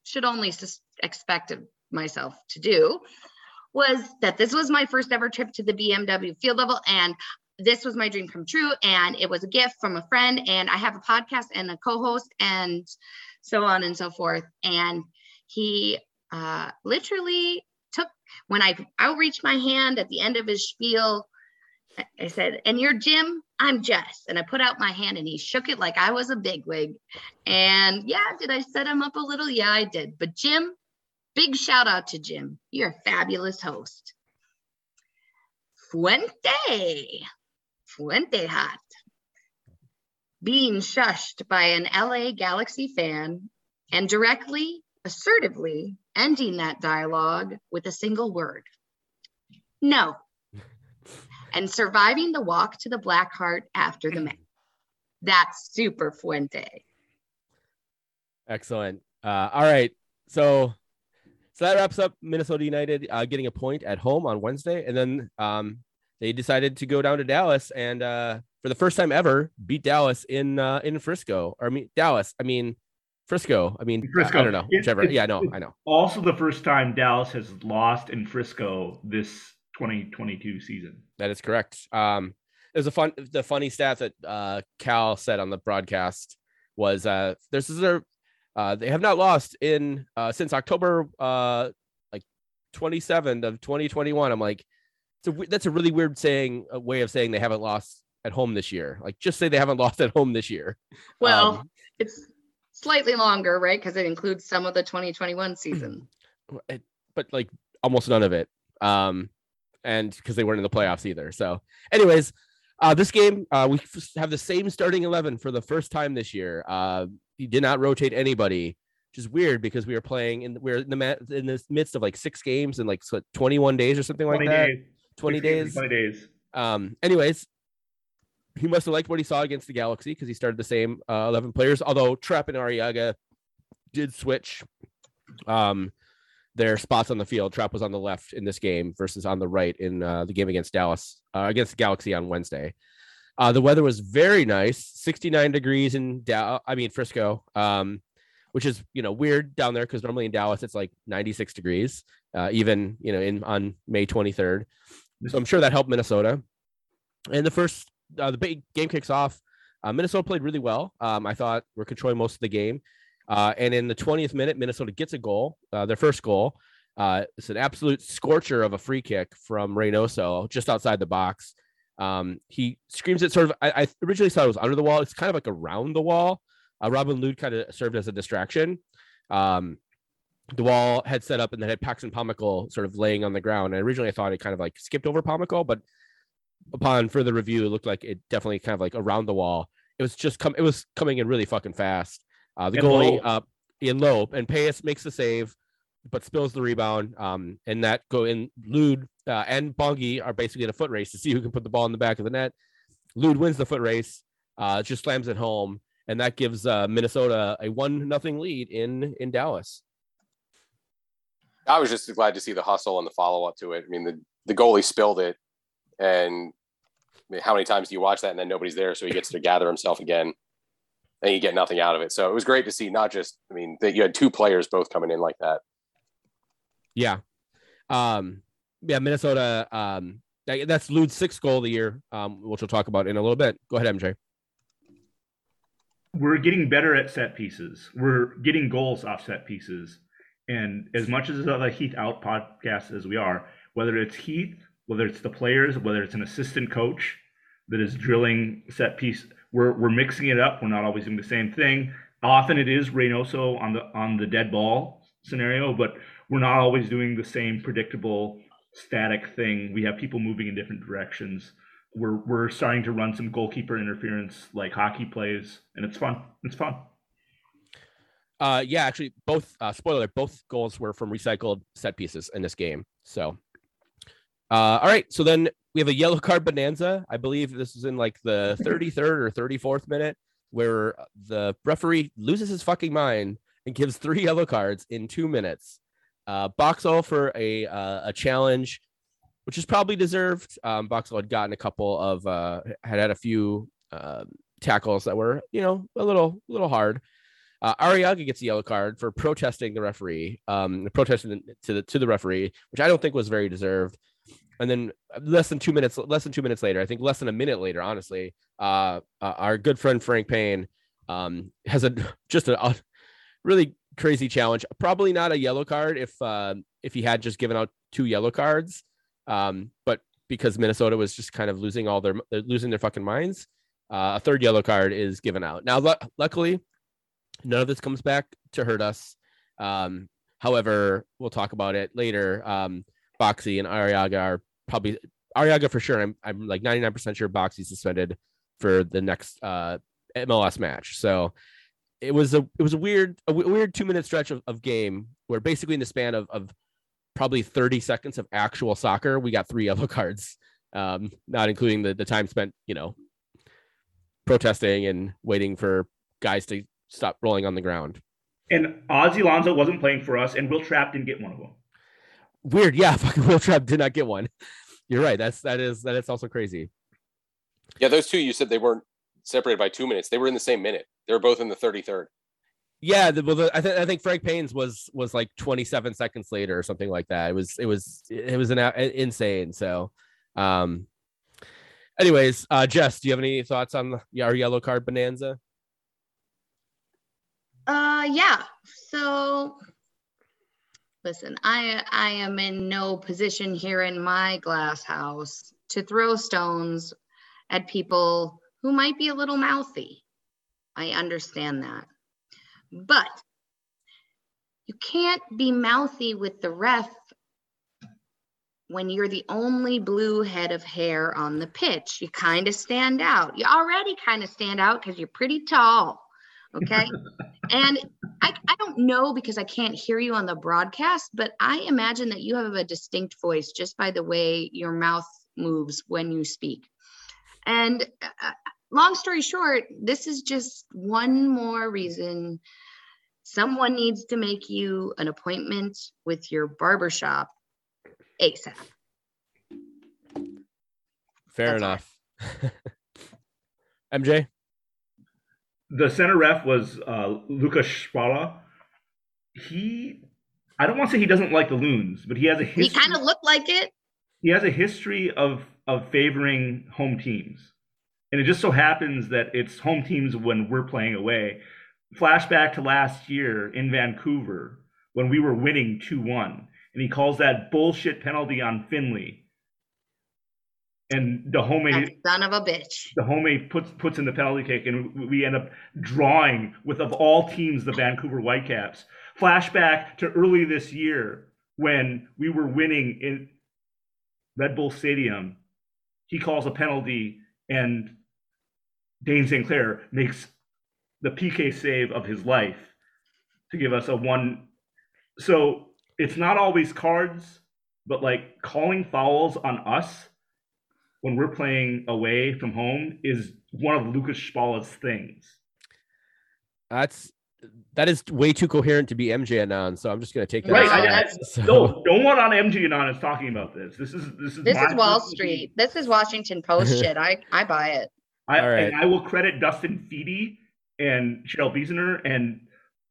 should only sus- expect myself to do, was that this was my first ever trip to the BMW field level, and this was my dream come true. And it was a gift from a friend, and I have a podcast and a co-host, and so on and so forth. And he uh, literally took when I outreached my hand at the end of his spiel. I- said, and you're Jim, I'm Jess. And I put out my hand and he shook it like I was a bigwig. And yeah, did I set him up a little? Yeah, I did. But Jim, big shout out to Jim. You're a fabulous host. Fuente, Fuente hot. Being shushed by an LA Galaxy fan and directly, assertively ending that dialogue with a single word no and surviving the walk to the Black Hart after the match. That's super Fuente. Excellent. Uh, all right. So so that wraps up Minnesota United uh, getting a point at home on Wednesday, and then um, they decided to go down to Dallas and uh, for the first time ever beat Dallas in uh, in Frisco. Or I mean Dallas. I mean Frisco. I mean Frisco. I don't know. Whichever. it's- yeah, I know. I know. Also, the first time Dallas has lost in Frisco this 2022 season. That is correct. Um, it was a fun, the funny stat that uh, Cal said on the broadcast was uh, this is their, uh, they have not lost in uh, since October uh, like 27th of 2021. I'm like, it's a, we- that's a really weird saying, a way of saying they haven't lost at home this year. Like, just say they haven't lost at home this year. Well, Um, it's Slightly longer, right? Because it includes some of the 2021 season. it- but like almost none of it. Um, and because they weren't in the playoffs either. So, anyways, uh, this game uh, we f- have the same starting eleven for the first time this year. Uh, he did not rotate anybody, which is weird because we were playing in we're in the ma- in the midst of like six games in like so 21 days or something like 20 that. days. 20 Six games in days. 20 days. Um, anyways, he must have liked what he saw against the Galaxy because he started the same uh, 11 players. Although Trapp and Arriaga did switch um, their spots on the field. Trapp was on the left in this game versus on the right in uh, the game against Dallas, uh, against the Galaxy on Wednesday. Uh, the weather was very nice, 69 degrees in Dallas. I mean Frisco, um, which is you know weird down there because normally in Dallas it's like 96 degrees, uh, even you know in on May 23rd. So I'm sure that helped Minnesota. And the first, uh, the big game kicks off. Uh, Minnesota played really well. Um, I thought we're controlling most of the game. Uh, and in the 20th minute, Minnesota gets a goal, uh, their first goal. Uh, it's an absolute scorcher of a free kick from Reynoso just outside the box. Um, he screams it sort of. I, I originally thought it was under the wall. It's kind of like around the wall. Uh, Robin Lod kind of served as a distraction. Um, the wall had set up and then had Paxton Pomykal sort of laying on the ground. And originally I thought it kind of like skipped over Pomical, but upon further review, it looked like it definitely kind of like around the wall. It was just come. It was coming in really fucking fast. Uh, the And goalie low. uh, in low and Payas makes the save, but spills the rebound. Um, and that go in. Lod uh, and Bongi are basically in a foot race to see who can put the ball in the back of the net. Lod wins the foot race. Uh, just slams it home, and that gives uh, Minnesota a one nothing lead in in Dallas. I was just glad to see the hustle and the follow up to it. I mean, the, the goalie spilled it, and I mean, how many times do you watch that and then nobody's there, so he gets to gather himself again, and you get nothing out of it. So it was great to see. Not just, I mean, that you had two players both coming in like that. Yeah. Um, yeah, Minnesota. Um, that- that's Lod's sixth goal of the year, um, which we'll talk about in a little bit. Go ahead, MJ. we're getting better at set pieces. We're getting goals off set pieces. And as much as the Heath Out podcast as we are, whether it's Heath, whether it's the players, whether it's an assistant coach that is drilling set piece, we're we're mixing it up. We're not always doing the same thing. Often it is Reynoso on the on the dead ball scenario, but we're not always doing the same predictable static thing. We have people moving in different directions we're we're starting to run some goalkeeper interference like hockey plays, and it's fun. It's fun. Uh, yeah, actually, both uh, spoiler, both goals were from recycled set pieces in this game. So, uh, all right. So then we have a yellow card bonanza. I believe this is in like the 33rd or 34th minute where the referee loses his fucking mind and gives three yellow cards in two minutes. Uh, Boxall for a uh, a challenge, which is probably deserved. Um, Boxall had gotten a couple of uh, had had a few uh, tackles that were you know a little a little hard. Uh, Arriaga gets a yellow card for protesting the referee, um, protesting to the to the referee, which I don't think was very deserved. And then less than two minutes, less than two minutes later, I think less than a minute later, honestly, uh, uh, our good friend Frank Payne um, has a just a, a really crazy challenge. Probably not a yellow card if uh, if he had just given out two yellow cards, um, but because Minnesota was just kind of losing all their losing their fucking minds, uh, a third yellow card is given out. Now, lu- luckily, none of this comes back to hurt us. Um, however, we'll talk about it later. Um, Boxy and Arriaga are probably Arriaga for sure. I'm I'm like 99% sure Boxy suspended for the next uh, MLS match. So it was a it was a weird a w- weird two minute stretch of, of game where basically in the span of of probably 30 seconds of actual soccer, we got three yellow cards, um, not including the the time spent, you know, protesting and waiting for guys to stop rolling on the ground. And Ozzie Alonso wasn't playing for us, and Will Trapp didn't get one of them. Weird, yeah. Fucking Will Trapp did not get one. You're right. That's that is that is also crazy. Yeah, those two you said they weren't separated by two minutes. They were in the same minute. They were both in the 33rd. Yeah, the, well, the, I, th- I think Frank Payne's was was like 27 seconds later or something like that. It was it was it was an a- insane. So, um, anyways, uh, Jess, do you have any thoughts on the, our yellow card bonanza? Uh yeah. So listen, I I am in no position here in my glass house to throw stones at people who might be a little mouthy. I understand that. But you can't be mouthy with the ref when you're the only blue head of hair on the pitch. You kind of stand out. You already kind of stand out because you're pretty tall. Okay. and I, I don't know because I can't hear you on the broadcast, but I imagine that you have a distinct voice just by the way your mouth moves when you speak. And uh, long story short, this is just one more reason someone needs to make you an appointment with your barbershop ASAP. Fair That's enough. MJ, The center ref was uh, Lukasz Szpala. He, I don't want to say he doesn't like the loons, but he has a history. He kind of looked like it. he has a history of of favoring home teams, and it just so happens that it's home teams when we're playing away. Flashback to last year in Vancouver when we were winning two one, and he calls that bullshit penalty on Finley, and the home That son of a bitch. the homemade puts puts in the penalty kick, and we end up drawing with of all teams the Vancouver Whitecaps. Flashback to early this year when we were winning in Red Bull Stadium. He calls a penalty, and Dayne St. Clair makes the PK save of his life to give us a one. So it's not always cards, but like calling fouls on us when we're playing away from home is one of Lukasz Szpala's things. that's that is way too coherent to be MJ Anon, so I'm just gonna take that. Right, as I- that. I- So- No, no one on MJ Anon is talking about this. This is this is This is Wall personal Street. This is Washington Post shit. I, I buy it. I, All right. and I will credit Dustin Feedy and Cheryl Biesener and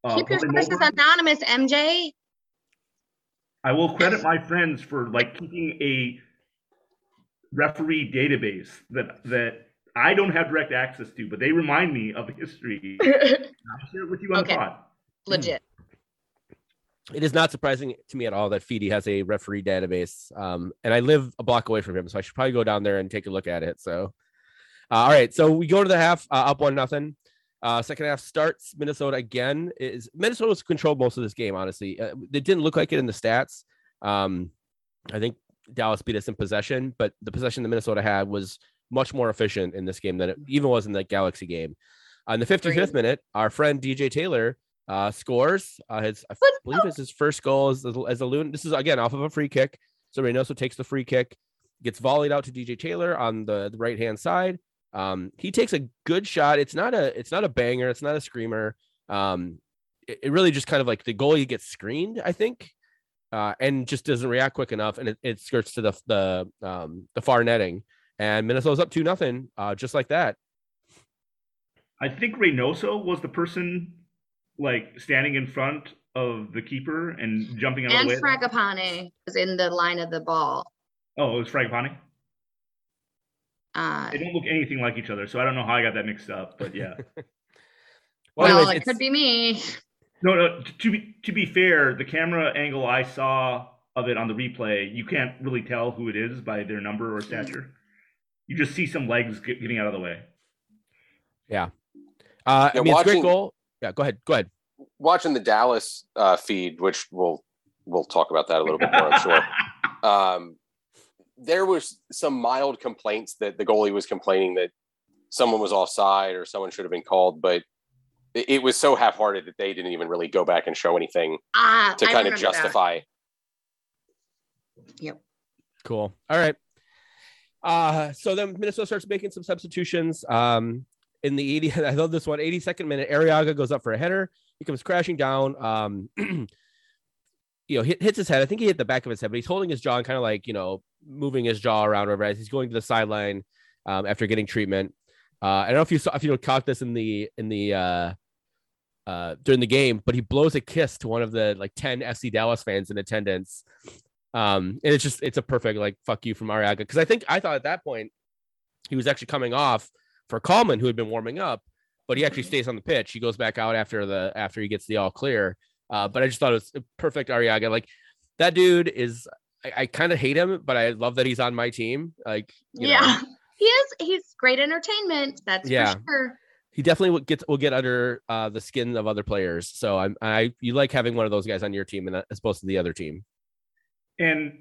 uh, Keep your sources anonymous, MJ. I will credit my friends for like keeping a referee database that that I don't have direct access to, but they remind me of history. I'll share it with you on Okay. the pod. Legit. it is not surprising to me at all that Feedy has a referee database. Um, and I live a block away from him, so I should probably go down there and take a look at it. So, uh, all right, so we go to the half, uh, up one nothing. Uh, second half starts. Minnesota again is Minnesota's controlled most of this game. Honestly, uh, it didn't look like it in the stats. Um, I think Dallas beat us in possession, but the possession that Minnesota had was much more efficient in this game than it even was in the Galaxy game. In the 55th Agreed. minute, our friend DJ Taylor uh, scores. Uh, his I Let's believe it's his first goal as a, as a loon. This is again off of a free kick. So Reynoso takes the free kick, gets volleyed out to DJ Taylor on the, the right hand side. Um, he takes a good shot. It's not a it's not a banger. It's not a screamer. Um, it, it really just kind of like the goalie gets screened, I think, uh, and just doesn't react quick enough, and it, it skirts to the the um, the far netting. And Minnesota's up two nothing, uh, just like that. I think Reynoso was the person like standing in front of the keeper and jumping out And of the way. And Fragapane was in the line of the ball. Oh, it was Fragapane. Uh, They don't look anything like each other, so I don't know how I got that mixed up. But yeah, well, anyways, it could be me. No, no. To be to be fair, the camera angle I saw of it on the replay, you can't really tell who it is by their number or stature. You just see some legs get, getting out of the way. Uh, I Yeah, mean, it's a great watching- goal. Yeah, go ahead. Go ahead. Watching the Dallas uh, feed, which we'll we'll talk about that a little bit more, I'm sure. Um, there was some mild complaints that the goalie was complaining that someone was offside or someone should have been called, but it, it was so half-hearted that they didn't even really go back and show anything Ah, to kind of remember that. justify. Cool. All right. Uh, so then Minnesota starts making some substitutions. Um, in the 80, I love this one, 82nd minute, Arriaga goes up for a header. He comes crashing down. Um, you know, hit, hits his head. I think he hit the back of his head, but he's holding his jaw and kind of like, you know, moving his jaw around wherever as he's going to the sideline um, after getting treatment. Uh, I don't know if you saw if you caught this in the in the uh, uh, during the game, but he blows a kiss to one of the like 10 FC Dallas fans in attendance. Um, and it's just it's a perfect like fuck you from Arriaga because I think I thought at that point he was actually coming off for Coleman who had been warming up, but he actually stays on the pitch. He goes back out after the after he gets the all clear. Uh, but I just thought it was a perfect Arriaga. Like that dude is I, I kind of hate him, but I love that he's on my team. Like Yeah, he is. He's great entertainment. That's Yeah. for sure. he definitely will get will get under uh, the skin of other players. So I'm I you like having one of those guys on your team and uh, as opposed to the other team. And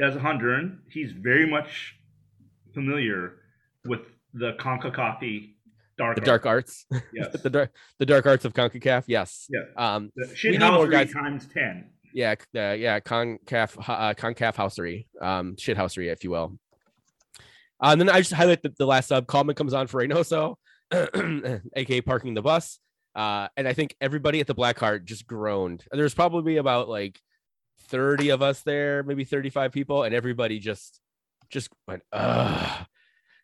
as a Honduran, he's very much familiar with the CONCACAF dark The dark arts, Yes. the dark the dark arts of Concacaf. Yes. Yeah. Um. The We need more guys- times ten. Yeah. Uh, yeah. Concaf. Uh, Concaf housery. Um. Shit housery, if you will. Uh, and then I just highlight the, the last sub. Coleman comes on for Reynoso, aka parking the bus. Uh, and I think everybody at the Black Hart just groaned. There's probably about like 30 of us there, maybe 35 people, and everybody just just went, Ugh,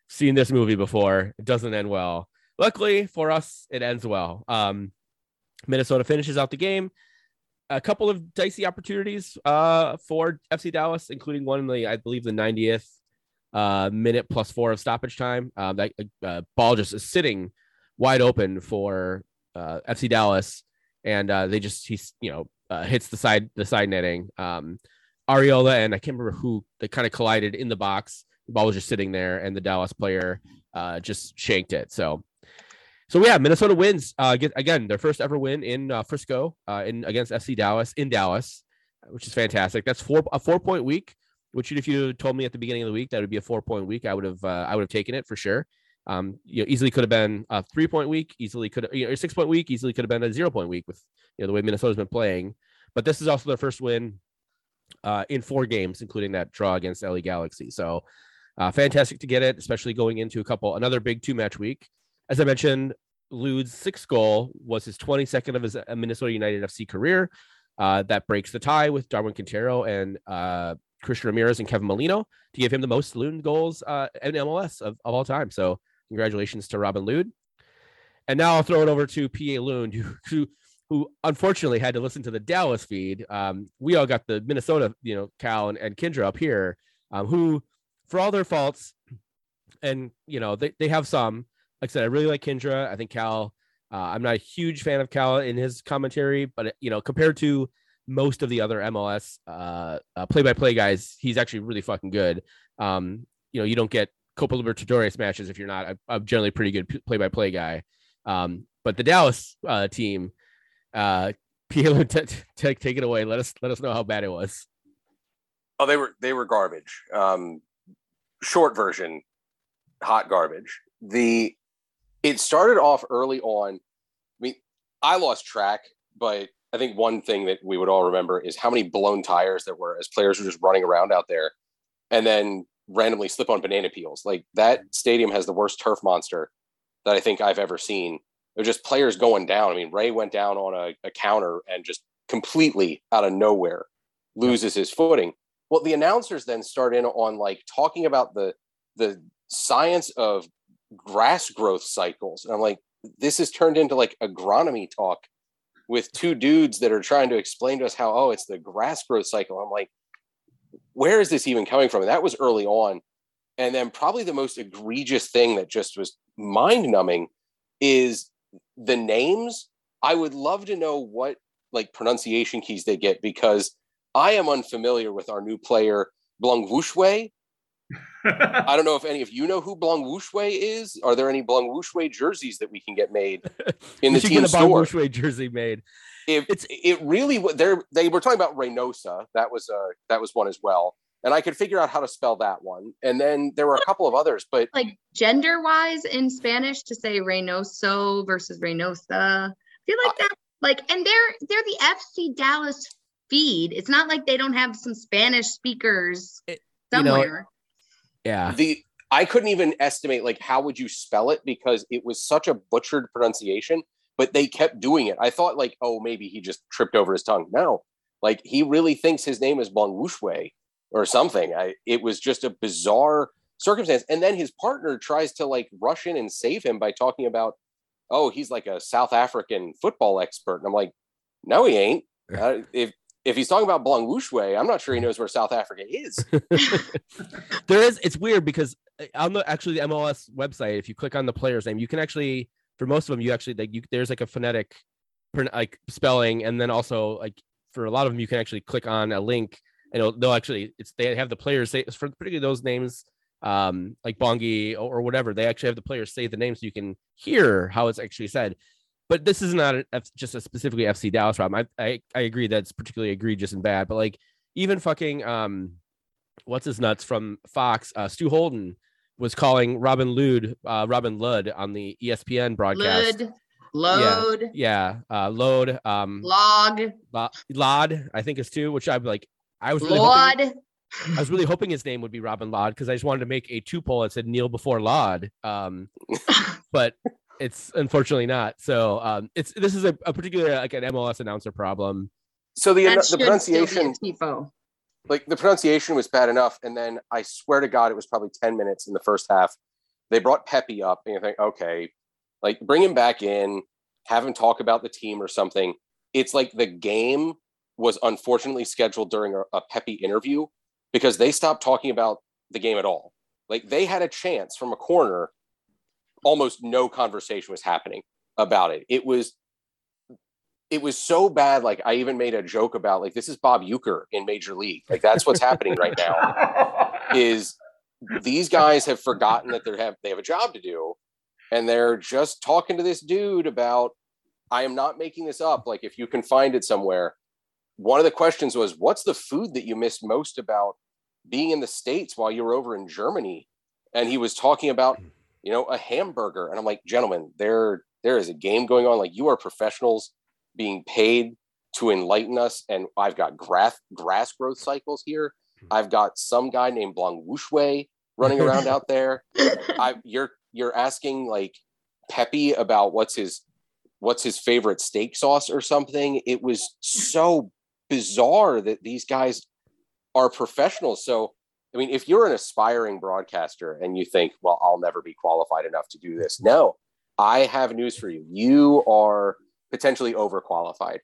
seen this movie before. It doesn't end well. Luckily for us, it ends well. Um, Minnesota finishes out the game. A couple of dicey opportunities uh, for FC Dallas, including one in the, I believe, the 90th uh, minute plus four of stoppage time. Um, that uh, ball just is sitting wide open for uh, FC Dallas, and uh, they just he's you know uh, hits the side the side netting. Um, Arriola and I can't remember who they kind of collided in the box. The ball was just sitting there, and the Dallas player uh, just shanked it. So, so yeah, Minnesota wins. Uh, get again their first ever win in uh, Frisco, uh, in against FC Dallas in Dallas, which is fantastic. That's four a four point week. Which if you told me at the beginning of the week that would be a four point week, I would have uh, I would have taken it for sure. Um, you know, easily could have been a three point week, easily could you know, a six point week, easily could have been a zero point week with you know the way Minnesota's been playing. But this is also their first win uh, in four games, including that draw against LA Galaxy. So uh, fantastic to get it, especially going into a couple another big two match week. As I mentioned, Lod's sixth goal was his 22nd of his uh, Minnesota United FC career. Uh, that breaks the tie with Darwin Quintero and uh, Christian Ramirez and Kevin Molino to give him the most Lude goals uh, in MLS of, of all time. So congratulations to Robin Lod. And now I'll throw it over to PA Loon, who, who who unfortunately had to listen to the Dallas feed. Um, we all got the Minnesota, you know, Cal and, and Kyndra up here, um, who, for all their faults, and you know, they, they have some. Like I said, I really like Kyndra. I think Cal. Uh, I'm not a huge fan of Cal in his commentary, but you know, compared to most of the other MLS uh, uh, play-by-play guys, he's actually really fucking good. Um, you know, you don't get Copa Libertadores matches if you're not a, a generally pretty good play-by-play guy. Um, but the Dallas uh, team, uh, PA Loon, t- t- take take it away. Let us let us know how bad it was. Oh, they were they were garbage. Um, short version, hot garbage. The it started off early on. I mean, I lost track, but I think one thing that we would all remember is how many blown tires there were as players were just running around out there, and then randomly slip on banana peels. Like that stadium has the worst turf monster that I think I've ever seen. They're just players going down. I mean, Ray went down on a, a counter and just completely out of nowhere loses his footing. Well, the announcers then start in on like talking about the the science of grass growth cycles. And I'm like, this has turned into like agronomy talk with two dudes that are trying to explain to us how, oh, it's the grass growth cycle. I'm like, where is this even coming from? And that was early on. And then probably the most egregious thing that just was mind numbing is the names. I would love to know what like pronunciation keys they get because I am unfamiliar with our new player, Blangwushwe. I don't know if any of you know who Blong Blangwushwe is. Are there any Blong Blangwushwe jerseys that we can get made in the should team get a Bob store? Bushway jersey made. If It's- it really wa- they're they were talking about Reynosa. That was uh that was one as well. And I could figure out how to spell that one. And then there were a couple of others, but Like gender wise in Spanish to say Reynoso versus Reynosa. I feel like that like and they're they're the FC Dallas feed. It's not like they don't have some Spanish speakers It- you know, somewhere. Yeah. the I couldn't even estimate like how would you spell it because it was such a butchered pronunciation, but they kept doing it. I thought like, oh, maybe he just tripped over his tongue. No, like he really thinks his name is Blangwushwe or something. I, it was just a bizarre circumstance. And then his partner tries to like rush in and save him by talking about, oh, he's like a South African football expert. And I'm like, no, he ain't. Uh, if if he's talking about Blangwushwe, I'm not sure he knows where South Africa is. there is it's weird because uh, on the actually the MLS website, if you click on the player's name, you can actually for most of them you actually like you there's like a phonetic pron- like spelling, and then also like for a lot of them you can actually click on a link and it'll, they'll actually it's they have the players say for particularly those names um, like Bongi or, or whatever. They actually have the players say the name so you can hear how it's actually said. But this is not F- just a specifically FC Dallas problem. I, I I agree that's particularly egregious and bad. But like even fucking um, what's his nuts from Fox, uh, Stu Holden was calling Robin Lude, uh, Robin Ludd on the ESPN broadcast. Load, load, Yeah, uh, load, um, log, Lo- Lod, I think is two, which I'm like, I was really hoping. I was really hoping his name would be Robin Lod because I just wanted to make a two poll that said kneel before Lod. Um, but it's unfortunately not. So um, it's this is a, a particular like an MLS announcer problem. So the That the should still be a pronunciation, tifo. like the pronunciation was bad enough, and then I swear to God, it was probably ten minutes in the first half. They brought Pepi up, and you think, okay, like bring him back in, have him talk about the team or something. It's like the game was unfortunately scheduled during a, a Pepi interview because they stopped talking about the game at all. Like they had a chance from a corner, almost no conversation was happening about it. It was it was so bad. Like I even made a joke about like this is Bob Uecker in Major League. Like that's what's happening right now. Is these guys have forgotten that they have they have a job to do, and they're just talking to this dude about. I am not making this up. Like if you can find it somewhere. One of the questions was, "What's the food that you missed most about being in the states while you were over in Germany?" And he was talking about, you know, a hamburger. And I'm like, "Gentlemen, there there is a game going on. Like you are professionals being paid to enlighten us. And I've got grass grass growth cycles here. Hmm. I've got some guy named Blanc Wushway running around out there. I you're you're asking like Pepi about what's his what's his favorite steak sauce or something. It was so bizarre that these guys are professionals. So I mean, if you're an aspiring broadcaster and you think, well, I'll never be qualified enough to do this, no, I have news for you. You are potentially overqualified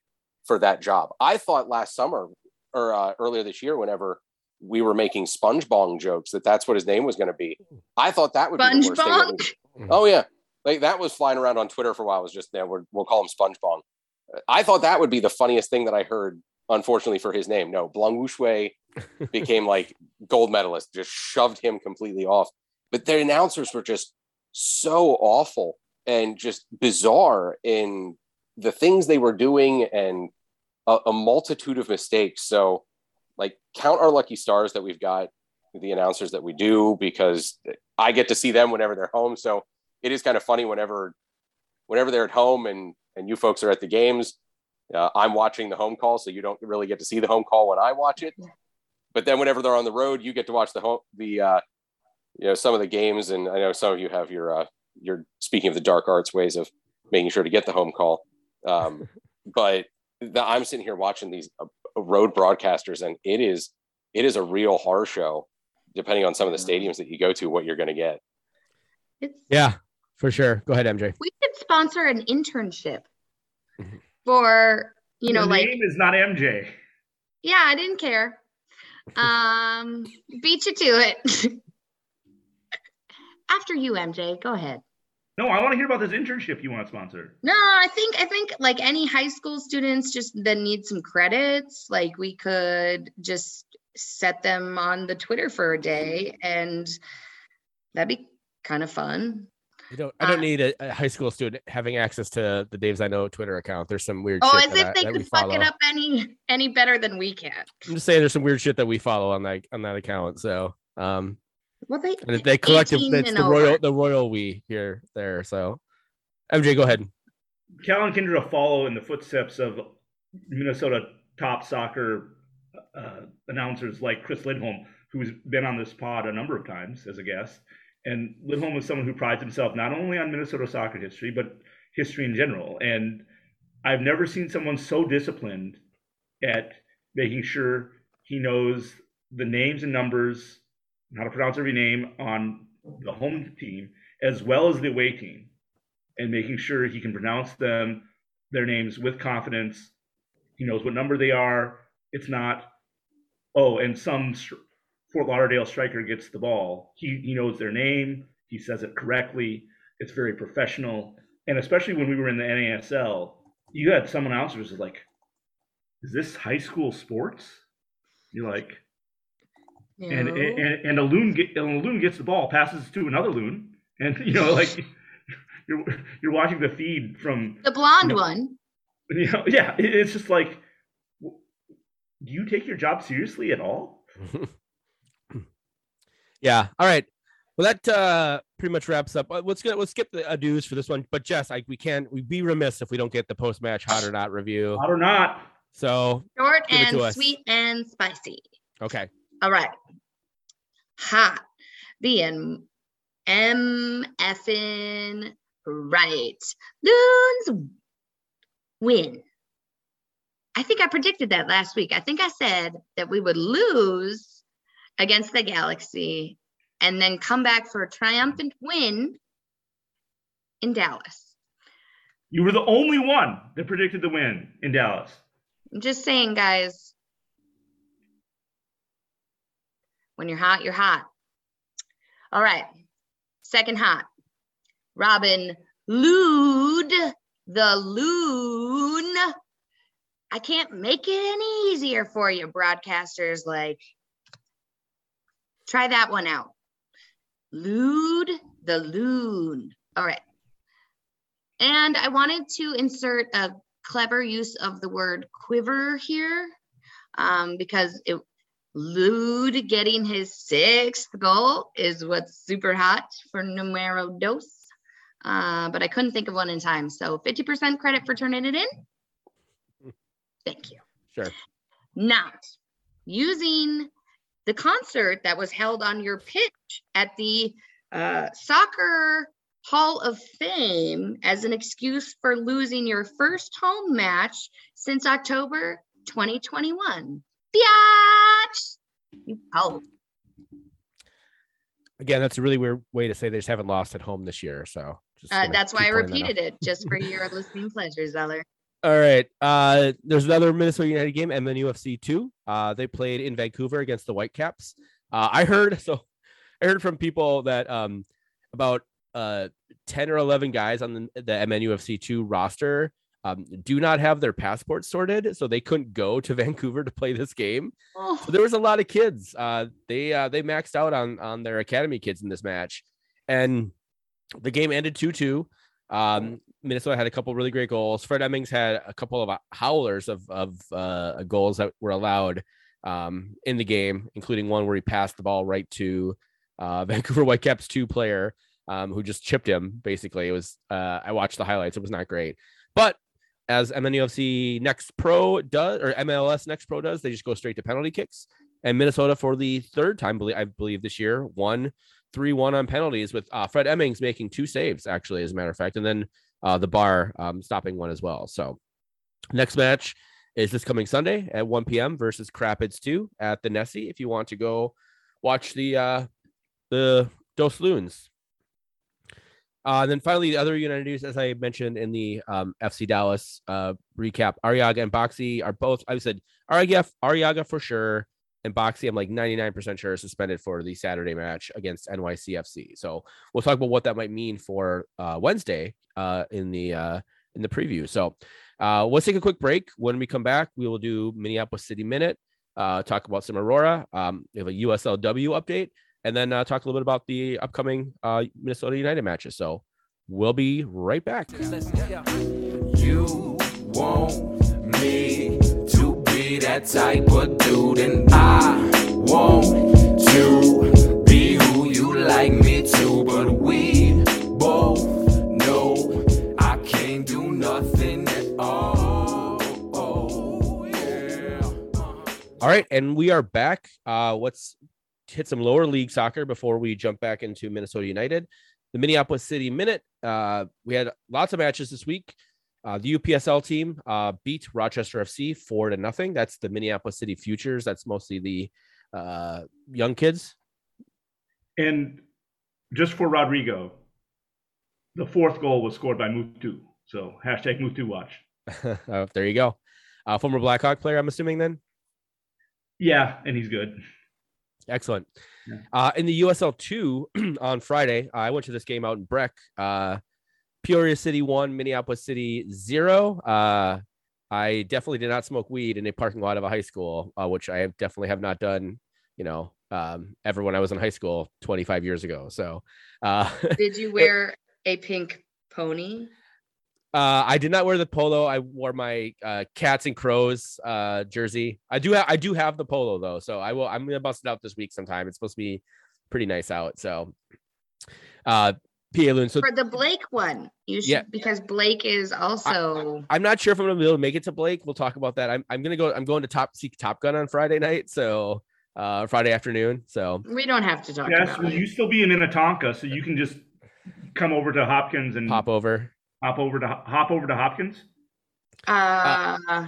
for that job. I thought last summer or uh, earlier this year, whenever we were making SpongeBong jokes, that that's what his name was going to be. I thought that would be the worst thing. was- Oh yeah, like that was flying around on Twitter for a while. It was just there. We're, we'll call him SpongeBong. I thought that would be the funniest thing that I heard. Unfortunately for his name, no, Blanc Wushway became like gold medalist, just shoved him completely off. But the announcers were just so awful and just bizarre in the things they were doing and a, a multitude of mistakes. So, like, count our lucky stars that we've got the announcers that we do because I get to see them whenever they're home. So it is kind of funny whenever whenever they're at home and and you folks are at the games. Uh, I'm watching the home call, so you don't really get to see the home call when I watch it. But then whenever they're on the road, you get to watch the home the uh, you know some of the games, and I know some of you have your uh, your speaking of the dark arts ways of making sure to get the home call. Um, but the, I'm sitting here watching these uh, road broadcasters, and it is it is a real horror show. Depending on some of the stadiums that you go to, what you're going to get. It's, Yeah, for sure. Go ahead, MJ. we could sponsor an internship Mhm. For you know Your like name is not MJ. yeah i didn't care um beat you to it after you mj go ahead No, I want to hear about this internship you want to sponsor. no i think i think like any high school students just that need some credits like we could just set them on the twitter for a day and that'd be kind of fun I don't. I don't Uh, need a, a high school student having access to the Dave's I Know Twitter account. There's some weird. oh shit as that if I- they that could fuck follow. it up any any better than we can I'm just saying, there's some weird shit that we follow on that on that account. So, um, well they and they collective. 18 It's and the royal, the royal we here there. So, MJ, go ahead. Cal and Kyndra will follow in the footsteps of Minnesota top soccer uh, announcers like Chris Lindholm, who's been on this pod a number of times as a guest. And Lindholm is someone who prides himself not only on Minnesota soccer history, but history in general. And I've never seen someone so disciplined at making sure he knows the names and numbers, how to pronounce every name on the home team, as well as the away team and making sure he can pronounce them their names with confidence. He knows what number they are. It's not oh, and some Fort Lauderdale striker gets the ball. He he knows their name. He says it correctly. It's very professional. And especially when we were in the NASL, you had someone some announcers like, "Is this high school sports?" You're like, and, No. and and a loon get, and a loon gets the ball, passes to another loon, and you know like you're you're watching the feed from the blonde No. one. you know yeah it's just like do you take your job seriously at all? yeah. All right. Well, that uh, pretty much wraps up. Uh, Let's go, let's skip the adieux for this one. But Jess, like we can't we'd be remiss if we don't get the post match hot or not review. Hot or not? So Short Give it to and sweet and spicy. okay. All right. Hot. Being M effing right. Loons win. I think I predicted that last week. I think I said that we would lose against the Galaxy and then come back for a triumphant win in Dallas. You were the only one that predicted the win in Dallas. I'm just saying, guys. When you're hot, you're hot. All right. Second hot. Robin Lod, the loon. I can't make it any easier for you, broadcasters. Like, try that one out. Lod, the loon. All right. And I wanted to insert a clever use of the word quiver here um, because it Lod getting his sixth goal is what's super hot for numero dos. Uh, but I couldn't think of one in time. So 50% credit for turning it in. Thank you. Sure. Now, using the concert that was held on your pitch at the uh, Soccer Hall of Fame as an excuse for losing your first home match since October 2021. Biatch! You oh, Again, that's a really weird way to say they just haven't lost at home this year. So just uh, that's why I that repeated it just for your listening pleasure, Zeller. All right. Uh, there's another Minnesota United game, MNUFC two. Uh, they played in Vancouver against the Whitecaps. Uh, I heard so I heard from people that um about uh 10 or 11 guys on the, the MNUFC two roster um, do not have their passports sorted, so they couldn't go to Vancouver to play this game. Oh, So there was a lot of kids. Uh, they uh, they maxed out on on their academy kids in this match, and the game ended two two. Um, Minnesota had a couple really great goals. Fred Emmings had a couple of uh, howlers of of uh, goals that were allowed um, in the game, including one where he passed the ball right to uh, Vancouver Whitecaps two player um, who just chipped him. Basically, it was. Uh, I watched the highlights. It was not great, but as MNUFC Next Pro does, or MLS Next Pro does, they just go straight to penalty kicks. And Minnesota, for the third time, I believe this year, won 3 1 on penalties with uh, Fred Emmings making two saves, actually, as a matter of fact. And then uh, the bar um, stopping one as well. So, next match is this coming Sunday at 1 p.m. versus Crapids 2 at the Nessie. If you want to go watch the uh, the Dos Loons. Uh, and then finally, the other United news, as I mentioned in the um, FC Dallas uh, recap, Arriaga and Boxy are both. I said Arriaga, Arriaga for sure, and Boxy, I'm like 99% sure is suspended for the Saturday match against NYCFC. So we'll talk about what that might mean for uh, Wednesday uh, in the uh, in the preview. So uh, let's take a quick break. When we come back, we will do Minneapolis City Minute, uh, talk about some Aurora. Um, we have a USLW update, and then uh, talk a little bit about the upcoming uh, Minnesota United matches. So we'll be right back. You me that type of dude, and I want to be who you like me to. But we both know I can't do nothing at all. Oh, yeah. All right, and we are back. Uh, let's hit some lower league soccer before we jump back into Minnesota United. The Minneapolis City Minute. Uh, we had lots of matches this week. Uh, the UPSL team uh, beat Rochester FC four to nothing. That's the Minneapolis City Futures. That's mostly the uh, young kids. And just for Rodrigo, the fourth goal was scored by Mutu. So hashtag Mutu watch. uh, there you go. Uh, former Blackhawk player, I'm assuming then. Yeah, and he's good. Excellent. Yeah. Uh, in the USL two on Friday, I went to this game out in Breck. Uh, Peoria City one, Minneapolis City zero. Uh, I definitely did not smoke weed in a parking lot of a high school, uh, which I have definitely have not done, you know, um, ever when I was in high school 25 years ago. So uh, Did you wear a pink pony? Uh, I did not wear the polo. I wore my uh, cats and crows uh, jersey. I do. Ha- I do have the polo though, so I will. I'm gonna bust it out this week sometime. It's supposed to be pretty nice out. So, uh, PA Loon. So For the Blake one, you should Yeah. because Blake is also I'm not sure if I'm gonna be able to make it to Blake. We'll talk about that. I'm. I'm gonna go. I'm going to Top see Top Gun on Friday night. So, uh, Friday afternoon. So we don't have to talk Yes, about will you still be in Minnetonka, so you can just come over to Hopkins and hop over. hop over to hop over to Hopkins? Uh,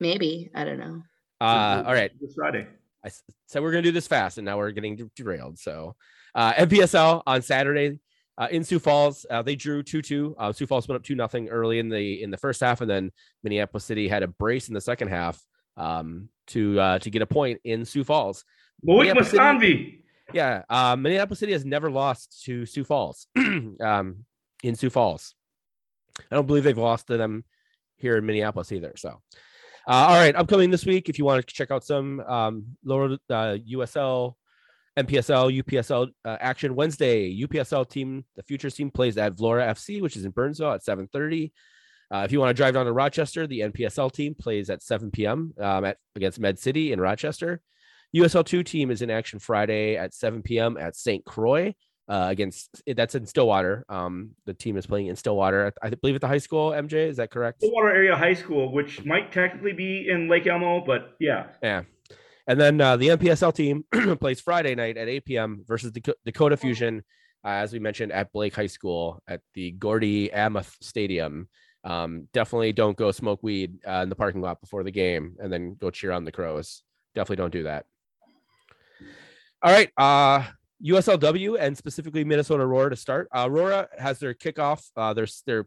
maybe I don't know. Uh, all right. This Friday. I said we're gonna do this fast, and now we're getting derailed. So, uh, NPSL on Saturday uh, in Sioux Falls, uh, they drew two two. Uh, Sioux Falls went up two nothing early in the in the first half, and then Minneapolis City had a brace in the second half um, to uh, to get a point in Sioux Falls. Loic Minneapolis City- Yeah, uh, Minneapolis City has never lost to Sioux Falls um, in Sioux Falls. I don't believe they've lost to them here in Minneapolis either. So, uh, all right, upcoming this week, if you want to check out some um, lower uh, USL, NPSL, UPSL uh, action Wednesday, UPSL team, the futures team plays at Vlora FC, which is in Burnsville at 7:30. Uh, if you want to drive down to Rochester, the NPSL team plays at 7 p.m. Um, at against Med City in Rochester. USL2 team is in action Friday at 7 p.m. at St. Croix uh, against that's in Stillwater. Um, the team is playing in Stillwater, I believe, at the high school. MJ, is that correct? Stillwater Area High School, which might technically be in Lake Elmo, but yeah. Yeah. And then uh, the NPSL team plays Friday night at 8 p.m. versus Dak- Dakota Fusion, uh, as we mentioned at Blake High School at the Gordy Amoth Stadium. Um, definitely don't go smoke weed uh, in the parking lot before the game and then go cheer on the Crows. Definitely don't do that. All right. Uh, USLW and specifically Minnesota Aurora to start. Uh, Aurora has their kickoff, uh, their, their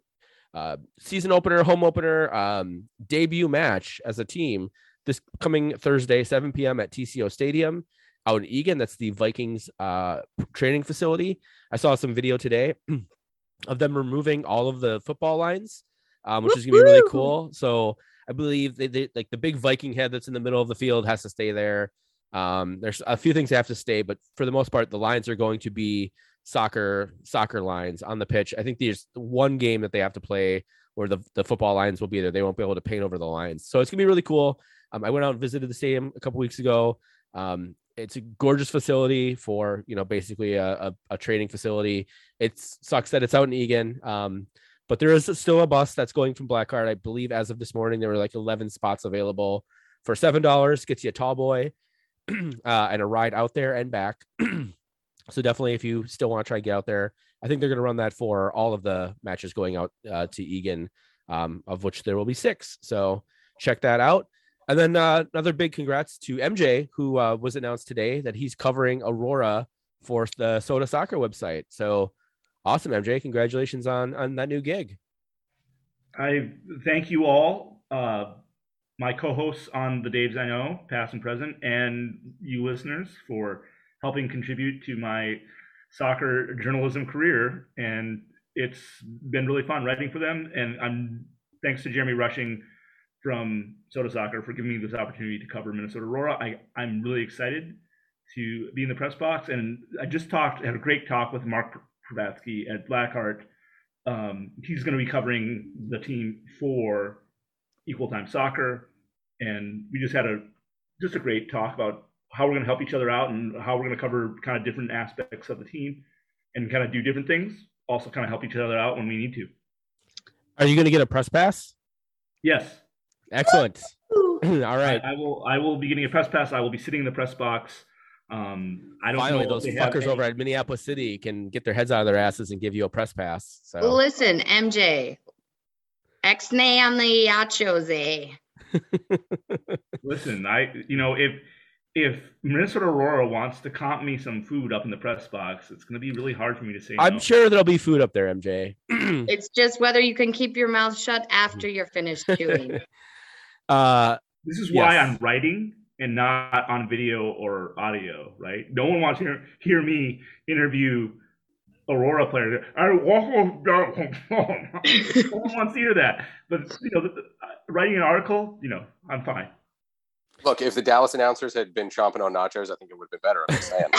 uh, season opener, home opener, um, debut match as a team this coming Thursday, 7 p.m. at TCO Stadium out in Eagan. That's the Vikings uh, training facility. I saw some video today of them removing all of the football lines, um, which is gonna be really cool. So I believe they, they like the big Viking head that's in the middle of the field has to stay there. Um, there's a few things that have to stay, but for the most part, the lines are going to be soccer soccer lines on the pitch. I think there's one game that they have to play where the, the football lines will be there. They won't be able to paint over the lines. So it's gonna be really cool. Um, I went out and visited the stadium a couple weeks ago. Um, it's a gorgeous facility for you know basically a, a, a training facility. It sucks that it's out in Eagan, um, but there is still a bus that's going from Black Hart. I believe as of this morning there were like 11 spots available for seven dollars. Gets you a tall boy uh, and a ride out there and back. so definitely, if you still want to try and get out there, I think they're going to run that for all of the matches going out uh, to Eagan, um, of which there will be six. So check that out. And then uh, another big congrats to MJ, who uh, was announced today that he's covering Aurora for the Soda Soccer website. So awesome, MJ! Congratulations on on that new gig. I thank you all, uh, my co-hosts on the Daves I Know, past and present, and you listeners for helping contribute to my soccer journalism career. And it's been really fun writing for them. And I'm thanks to Jeremy Rushing from Soda Soccer for giving me this opportunity to cover Minnesota Aurora. I, I'm really excited to be in the press box. And I just talked, had a great talk with Mark Pravatsky at Black Hart um, he's going to be covering the team for Equal Time Soccer, and we just had a just a great talk about how we're going to help each other out and how we're going to cover kind of different aspects of the team and kind of do different things. Also, kind of help each other out when we need to. Are you going to get a press pass? Yes, Excellent. All right. I, I will. I will be getting a press pass. I will be sitting in the press box. Um, I don't Finally, know those fuckers over at Minneapolis City can get their heads out of their asses and give you a press pass. So Listen, MJ. X-nay on the nachos, eh? Listen, I you know if if Minnesota Aurora wants to comp me some food up in the press box, it's going to be really hard for me to say. I'm no. sure there'll be food up there, MJ. It's just whether you can keep your mouth shut after you're finished chewing. uh, This is why Yes. I'm writing and not on video or audio, right? No one wants to hear, hear me interview Aurora players. I walk down. no one wants to hear that. But you know, the, the, uh, writing an article, you know, I'm fine. Look, if the Dallas announcers had been chomping on nachos, I think it would have been better. I'm just saying.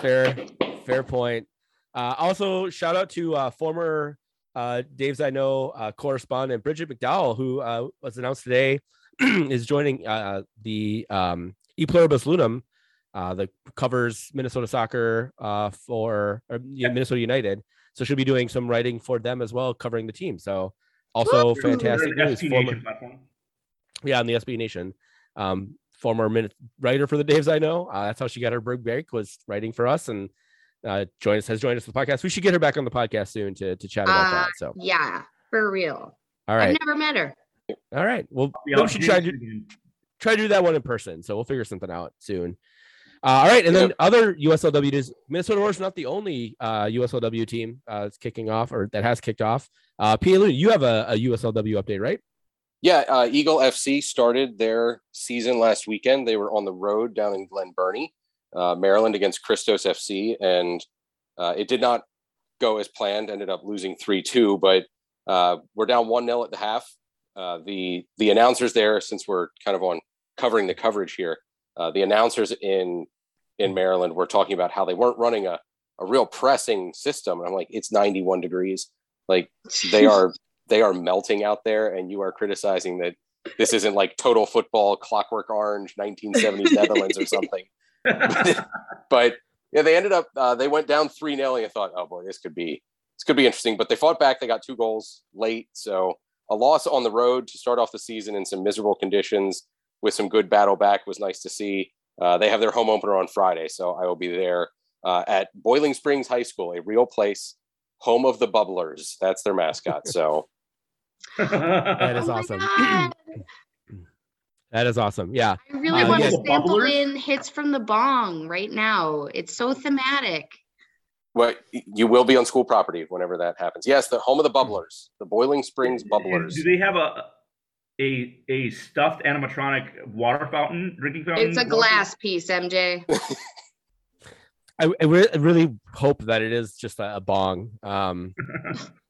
fair, fair point. Uh, also, shout out to uh, former uh, Dave's I know uh, correspondent Bridget McDowell, who uh, was announced today is joining uh, the um, E Pluribus Loonum, uh, that covers Minnesota soccer uh, for or, yeah, Minnesota United. So she'll be doing some writing for them as well, covering the team. So also fantastic news. Former, Nation platform. Yeah, on the SB Nation. Um, former minute writer for the Daves I know. Uh, that's how she got her big break was writing for us and uh, joined us has joined us for the podcast. We should get her back on the podcast soon to to chat about Uh, that. So yeah, for real. all right, I've never met her. all right. Well, Yeah, maybe we should try to again. try to do that one in person. So we'll figure something out soon. Uh, all right, and then other USLW is Minnesota Roars not the only uh, USLW team uh, that's kicking off or that has kicked off. Uh, P. Lou, you have a, a USLW update, right? Yeah, uh, Eagle FC started their season last weekend. They were on the road down in Glen Burnie, uh, Maryland, against Christos FC, and uh, it did not go as planned. Ended up losing three two, but uh, we're down one 0 at the half. Uh, the the announcers there, since we're kind of on covering the coverage here, uh, the announcers in in Maryland were talking about how they weren't running a a real pressing system. And I'm like, it's 91 degrees. Like they are they are melting out there and you are criticizing that this isn't like total football clockwork orange 1970s netherlands or something. But yeah they ended up uh, they went down 3 0 and i thought oh boy this could be this could be interesting. But they fought back. They got two goals late. So a loss on the road to start off the season in some miserable conditions with some good battle back was nice to see. Uh, they have their home opener on friday so i will be there uh, at boiling springs high school a real place home of the bubblers. That's their mascot. So That is Oh awesome. That is awesome. Yeah. I really Uh, want yeah. to sample Bubblers? in hits from the bong right now. It's so thematic. Well, you will be on school property whenever that happens. Yes, the home of the bubblers, the Boiling Springs And Bubblers. Do they have a a a stuffed animatronic water fountain, drinking fountain? It's a glass piece, MJ. I, I, re- I really hope that it is just a, a bong. Um,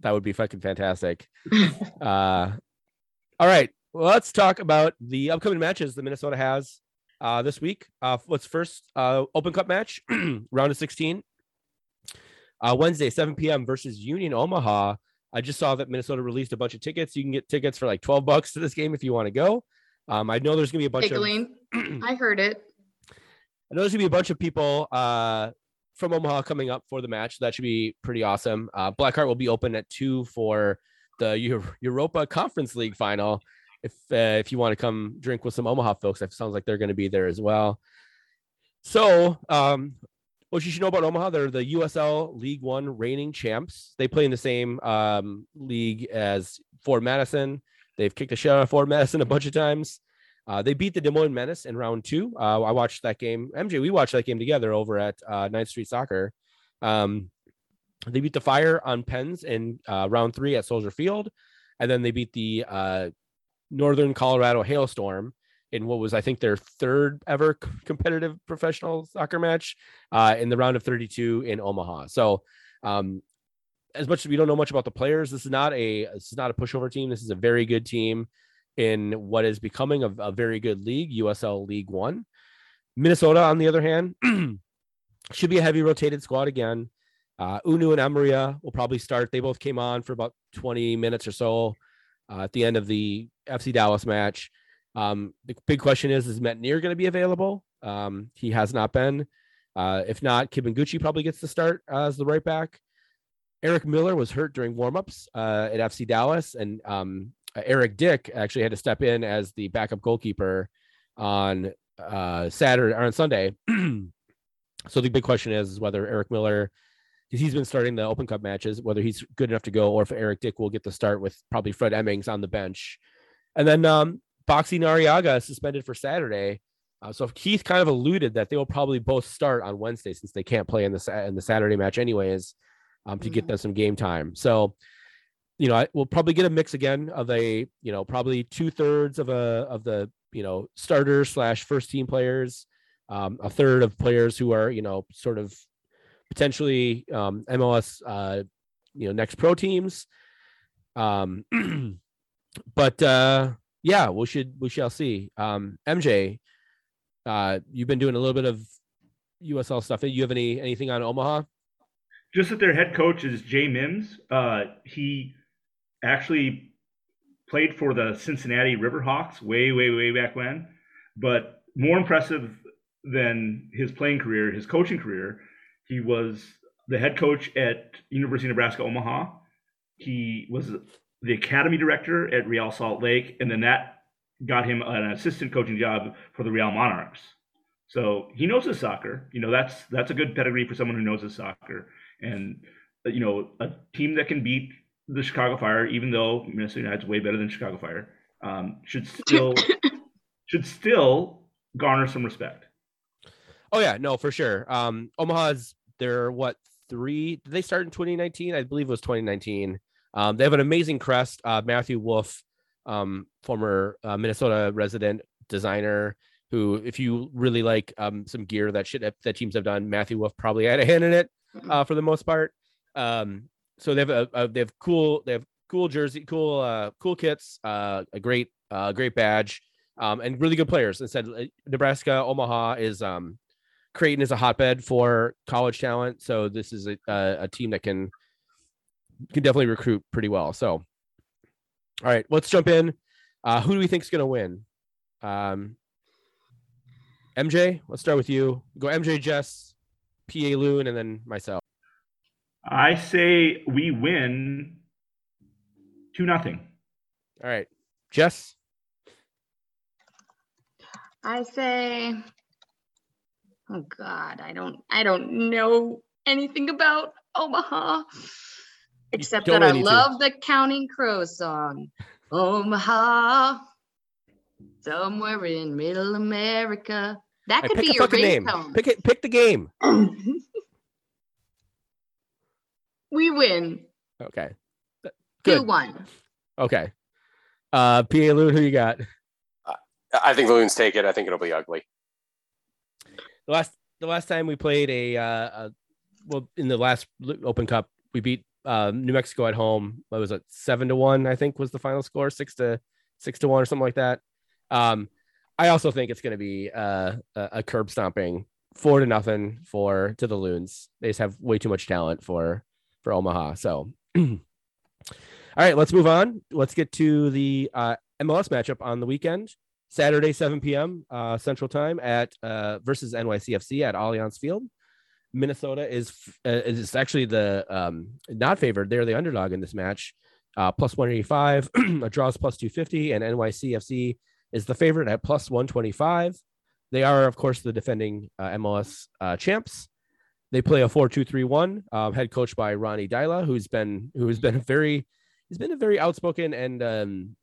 that would be fucking fantastic. Uh, all right. Well, let's talk about the upcoming matches that Minnesota has uh, this week. Uh, let's first uh, Open Cup match, round of 16. Uh, Wednesday, 7 p.m. versus Union Omaha. I just saw that Minnesota released a bunch of tickets. You can get tickets for like 12 bucks to this game if you want to go. Um, I know there's gonna be a bunch of I heard it. I know there's gonna be a bunch of people uh, from Omaha coming up for the match. That should be pretty awesome. Uh, Black Hart will be open at two for the Eu- Europa Conference League final. If uh, if you want to come drink with some Omaha folks, that sounds like they're going to be there as well. So, um, what you should know about Omaha, they're the USL League One reigning champs. They play in the same um, league as Forward Madison. They've kicked the shit out of Forward Madison a bunch of times. Uh, they beat the Des Moines Menace in round two. Uh, I watched that game. MJ, we watched that game together over at uh, Ninth Street Soccer. Um, they beat the Fire on Pens in uh, round three at Soldier Field, and then they beat the uh, Northern Colorado Hailstorm in what was, I think, their third ever competitive professional soccer match uh, in the round of 32 in Omaha. So, um, as much as we don't know much about the players, this is not a this is not a pushover team. This is a very good team in what is becoming a, a very good league, USL League One. Minnesota, on the other hand, should be a heavy rotated squad again. Uh, Hunou and Amarilla will probably start. They both came on for about 20 minutes or so uh, at the end of the FC Dallas match. Um, the big question is: Is Métanire going to be available? Um, he has not been. Uh, if not, Kibunguchy probably gets the start uh, as the right back. Eric Miller was hurt during warmups uh, at FC Dallas, and um, uh, Eric Dick actually had to step in as the backup goalkeeper on uh, Saturday or on Sunday. so the big question is, is whether Eric Miller, because he's been starting the Open Cup matches, whether he's good enough to go, or if Eric Dick will get the start with probably Fred Emmings on the bench. And then um, Boxy Nariaga suspended for Saturday. Uh, so Keith kind of alluded that they will probably both start on Wednesday since they can't play in the in the Saturday match anyways, um, to get Mhm. them some game time. So, you know, I, we'll probably get a mix again of a you know probably two thirds of a of the you know starters slash first team players, um, a third of players who are you know sort of potentially um, MLS uh, you know next pro teams. Um, but uh, yeah, we should we shall see. Um, MJ, uh, you've been doing a little bit of USL stuff. You have any anything on Omaha? Just that their head coach is Jay Mims. Uh, he actually played for the Cincinnati Riverhawks way, way, way back when. But more impressive than his playing career, his coaching career, he was the head coach at University of Nebraska Omaha. He was the academy director at Real Salt Lake, and then that got him an assistant coaching job for the Real Monarchs. So he knows his soccer. You know, that's that's a good pedigree for someone who knows his soccer. And you know, a team that can beat the Chicago Fire, even though Minnesota United's way better than Chicago Fire, um, should still should still garner some respect. Oh yeah, no, for sure. Um, Omaha's they're what three? Did they start in 2019? I believe it was 2019. Um, they have an amazing crest. Uh, Matthew Wolff, um, former uh, Minnesota resident designer, who, if you really like um, some gear that shit that teams have done, Matthew Wolff probably had a hand in it uh, for the most part. Um, so they have a, a, they have cool they have cool jersey, cool uh, cool kits, uh, a great uh, great badge, um, and really good players. Instead, uh, Nebraska Omaha is um, Creighton is a hotbed for college talent, so this is a, a, team that can can definitely recruit pretty well. So, all right, let's jump in. Uh, who do we think is going to win? Um, MJ, let's start with you. Go MJ, Jess, PA Loon, and then myself. I say we win two nothing. All right, Jess. I say, oh God, I don't, I don't know anything about Omaha except that I really need to. love the Counting Crows song. Omaha, somewhere in Middle America. That could pick be a your fucking name. ringtone. Pick it. Pick the game. we win Okay. two Good. one. Okay. Uh, PA Loon, who you got? I think the Loons take it. I think it'll be ugly. the last the last time we played a, uh, a well in the last Open Cup we beat uh, New Mexico at home. What was it? Seven to one, I think was the final score. Six to six to one or something like that. Um, I also think it's going to be uh, a, a curb stomping, four to nothing for to the Loons. They just have way too much talent for for Omaha. So, all right, let's move on. Let's get to the uh, MLS matchup on the weekend. Saturday, 7 p.m. Uh, Central Time at uh, versus NYCFC at Allianz Field. Minnesota is uh, is actually the um, not favored. They're the underdog in this match, uh, plus 185. a draw is plus 250, and NYCFC is the favorite at plus 125. They are, of course, the defending uh, MLS champs. They play a 4-2-3-1, um, head coach by Ronny Deila, who's been who has been a very he's been a very outspoken and um,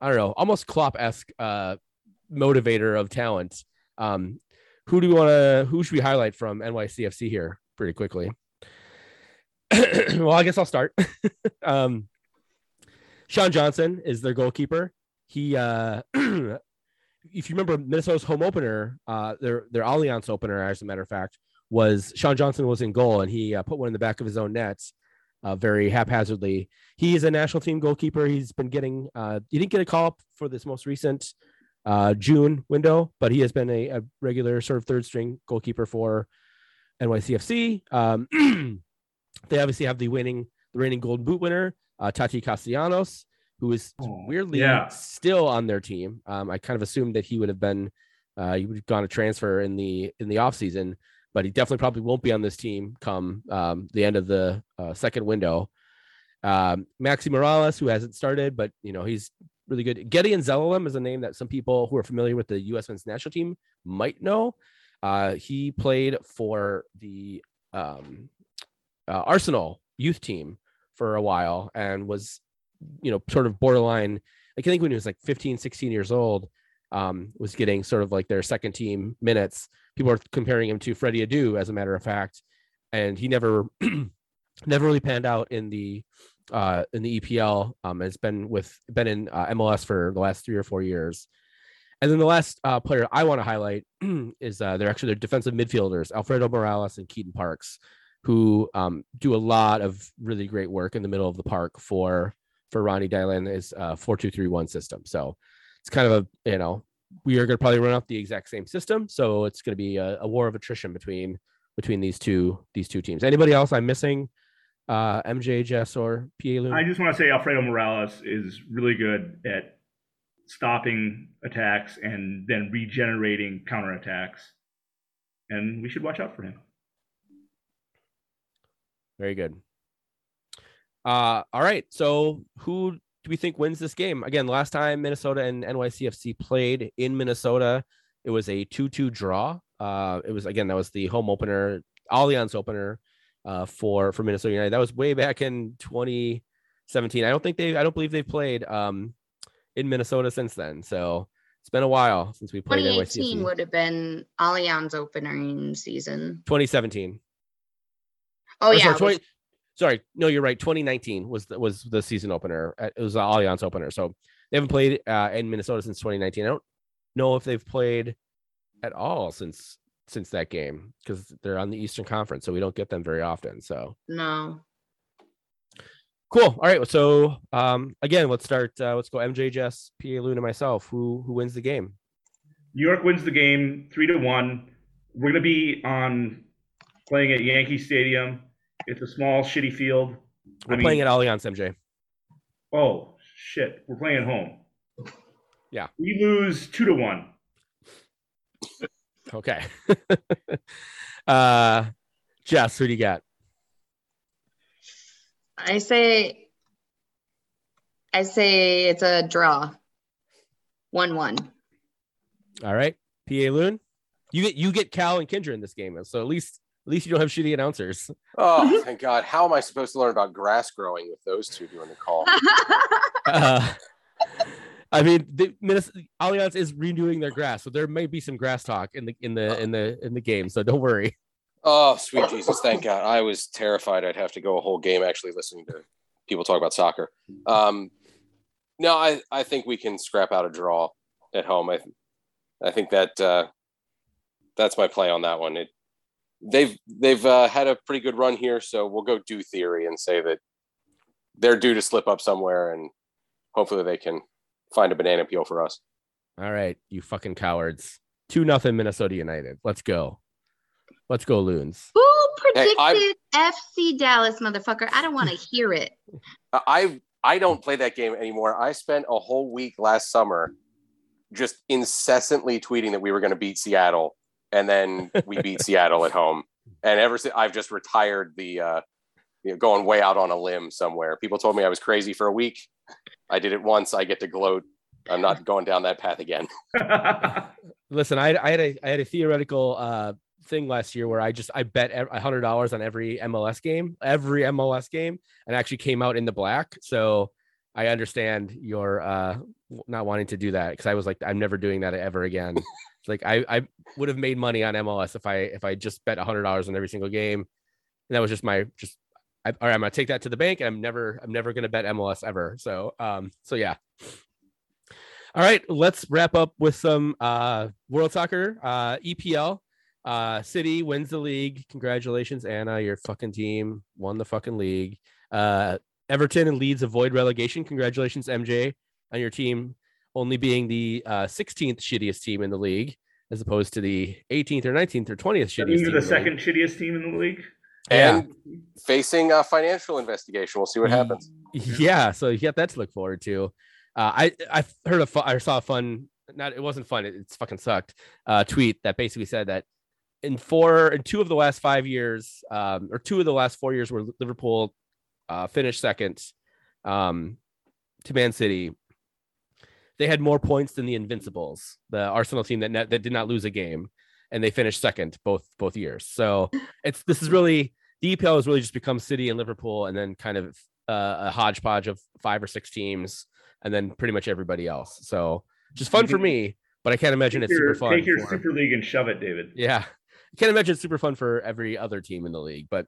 I don't know, almost Klopp esque uh, motivator of talent. Um, who do we want to? Who should we highlight from NYCFC here pretty quickly? well, I guess I'll start. um, Sean Johnson is their goalkeeper. He, uh, if you remember, Minnesota's home opener, uh, their their Allianz opener, as a matter of fact, was Sean Johnson was in goal, and he uh, put one in the back of his own nets uh, very haphazardly. He is a national team goalkeeper. He's been getting, uh, he didn't get a call up for this most recent uh, June window, but he has been a, a regular sort of third string goalkeeper for NYCFC. Um, they obviously have the winning, the reigning Golden Boot winner, uh, Taty Castellanos, who is Oh, weirdly yeah. still on their team. Um, I kind of assumed that he would have been, uh, he would have gone to transfer in the in the off season, but he definitely probably won't be on this team come um, the end of the uh, second window. Um, Maxi Moralez, who hasn't started, but you know he's really good. Gideon Zelalem is a name that some people who are familiar with the U.S. men's national team might know. Uh, he played for the um, uh, Arsenal youth team for a while and was, you know, sort of borderline. I think when he was like 15, 16 years old, um, was getting sort of like their second team minutes. People are comparing him to Freddie Adu, as a matter of fact, and he never, never really panned out in the uh, in the EPL. Um, has been with been in uh, MLS for the last three or four years. And then the last uh, player I want to highlight is uh, they're actually their defensive midfielders, Alfredo Morales and Keaton Parks, who um, do a lot of really great work in the middle of the park for for Ronny Deila is a four two three one system. So it's kind of a you know we are going to probably run off the exact same system. So it's going to be a, a war of attrition between between these two these two teams. Anybody else I'm missing? Uh, MJ, Jess, or PA? I just want to say Alfredo Morales is really good at stopping attacks and then regenerating counterattacks. And we should watch out for him. Very good. Uh, all right. So who do we think wins this game? Again, last time Minnesota and NYCFC played in Minnesota, it was a 2-2 draw. Uh, it was again that was the home opener, Allianz opener uh, for for Minnesota United. That was way back in 2017. I don't think they I don't believe they've played um in Minnesota since then. So it's been a while since we played 2018 NYCFC. would have been Allianz opening season. 2017. Oh Or yeah, sorry, 20 was- sorry, no, you're right. 2019 was the, was the season opener. Uh, It was the Allianz opener. So they haven't played uh, in Minnesota since 2019. I don't know if they've played at all since since that game because they're on the Eastern Conference, so we don't get them very often. So no. cool. All right. So um, again, let's start. Uh, let's go. MJ, Jess, PA, Luna, myself. Who who wins the game? New York wins the game three to one. We're gonna be on playing at Yankee Stadium. It's a small, shitty field. We're I playing at Allianz, MJ. Oh shit, we're playing at home. Yeah. We lose two to one. Okay. uh, Jess, who do you got? I say I say it's a draw. One one. All right, PA Loon. You get you get Cal and Kyndra in this game, so at least at least you don't have shitty announcers. Oh, thank God. How am I supposed to learn about grass growing with those two doing the call? Uh, I mean, the Minnesota Allianz is renewing their grass, so there may be some grass talk in the in the in the in the game. So don't worry. Oh, sweet Jesus. Thank God. I was terrified I'd have to go a whole game actually listening to people talk about soccer. Um, no, I, I think we can scrap out a draw at home. I, I think that uh, that's my play on that one. It, they've they've uh, had a pretty good run here, so we'll go do theory and say that they're due to slip up somewhere, and hopefully they can find a banana peel for us. All right, you fucking cowards. Two nothing Minnesota United. Let's go. Let's go, Loons. Who Hey, predicted FC Dallas, motherfucker? I don't want to hear it. I I don't play that game anymore. I spent a whole week last summer just incessantly tweeting that we were going to beat Seattle, and then we beat Seattle at home. And ever since I've just retired the uh, you know, going way out on a limb somewhere. People told me I was crazy for a week. I did it once. I get to gloat. I'm not going down that path again. Listen, I, I had a I had a theoretical uh thing last year where I just I bet a hundred dollars on every MLS game, every MLS game, and actually came out in the black. So I understand your uh not wanting to do that because I was like, I'm never doing that ever again. It's like I I would have made money on MLS if I if I just bet a hundred dollars on every single game. And that was just my just I, all right, I'm gonna take that to the bank. And I'm never I'm never gonna bet MLS ever. So um so yeah. All right, let's wrap up with some uh World Soccer uh EPL. Uh City wins the league. Congratulations, Anna. Your fucking team won the fucking league. Uh Everton and Leeds avoid relegation. Congratulations, MJ, on your team only being the uh 16th shittiest team in the league, as opposed to the 18th or 19th or 20th shittiest. You're team the in league. second shittiest team in the league. Yeah. And facing a financial investigation. We'll see what happens. Yeah, so you got that to look forward to. Uh, I I heard a fu- I saw a fun not it wasn't fun it, it's fucking sucked uh, tweet that basically said that in four in two of the last five years um, or two of the last four years where Liverpool uh, finished second um, to Man City, they had more points than the Invincibles, the Arsenal team that net, that did not lose a game, and they finished second both both years. So it's this is really the EPL has really just become City and Liverpool, and then kind of uh, a hodgepodge of five or six teams, and then pretty much everybody else. So just fun for me, but I can't imagine Take it's your, super fun. take your for- Super League and shove it, David. yeah, I can't imagine it's super fun for every other team in the league. But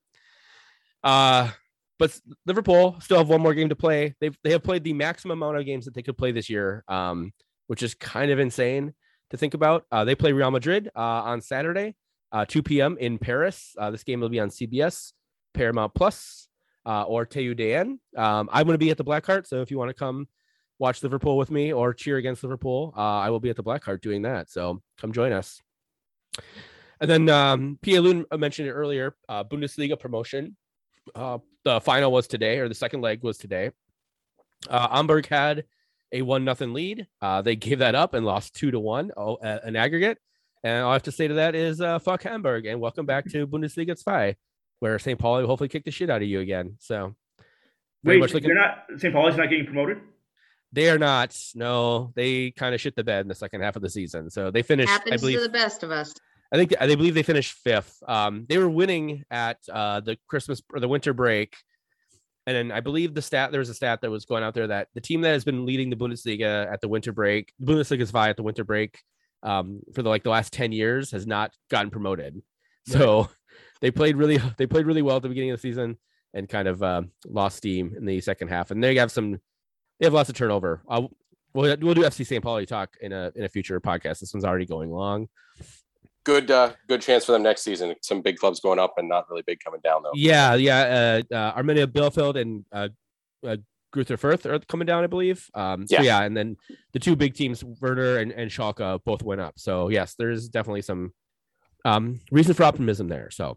uh, but Liverpool still have one more game to play. They've they have played the maximum amount of games that they could play this year, um, which is kind of insane to think about. Uh, they play Real Madrid uh, on Saturday, uh, 2 p.m. in Paris. Uh, this game will be on CBS, Paramount Plus. uh, or TUDN. Um, I'm going to be at the Black Hart, so if you want to come watch Liverpool with me or cheer against Liverpool, uh, I will be at the Black Hart doing that. So come join us. And then um, PA Loon mentioned it earlier. Bundesliga promotion. Uh, the final was today, or the second leg was today. Uh, Hamburg had a one nothing lead. Uh, they gave that up and lost two to one, oh, an aggregate. And all I have to say to that is uh, fuck Hamburg and welcome back to Bundesliga 2, where St. Pauli will hopefully kick the shit out of you again. So, Wait, much looking. They're not St. Pauli's not getting promoted. They are not. No, they kind of shit the bed in the second half of the season. So they finished. Happens I believe, to the best of us. I think they believe they finished fifth. Um, they were winning at uh, the Christmas or the winter break, and then I believe the stat there was a stat that was going out there that the team that has been leading the Bundesliga at the winter break, Bundesliga zwei at the winter break, um, for the like the last ten years has not gotten promoted. So right. they played really they played really well at the beginning of the season and kind of uh, lost steam in the second half. And they have some they have lots of turnover. Uh, we'll, we'll do FC St. Pauli talk in a in a future podcast. This one's already going long good uh, good chance for them next season. Some big clubs going up and not really big coming down though. Yeah, yeah. Uh, uh, and uh, uh, Greuther Fürth are coming down, I believe. Um, so yeah. yeah, and then the two big teams, Werder and, and Schalke, both went up. So yes, there's definitely some um, reason for optimism there. So.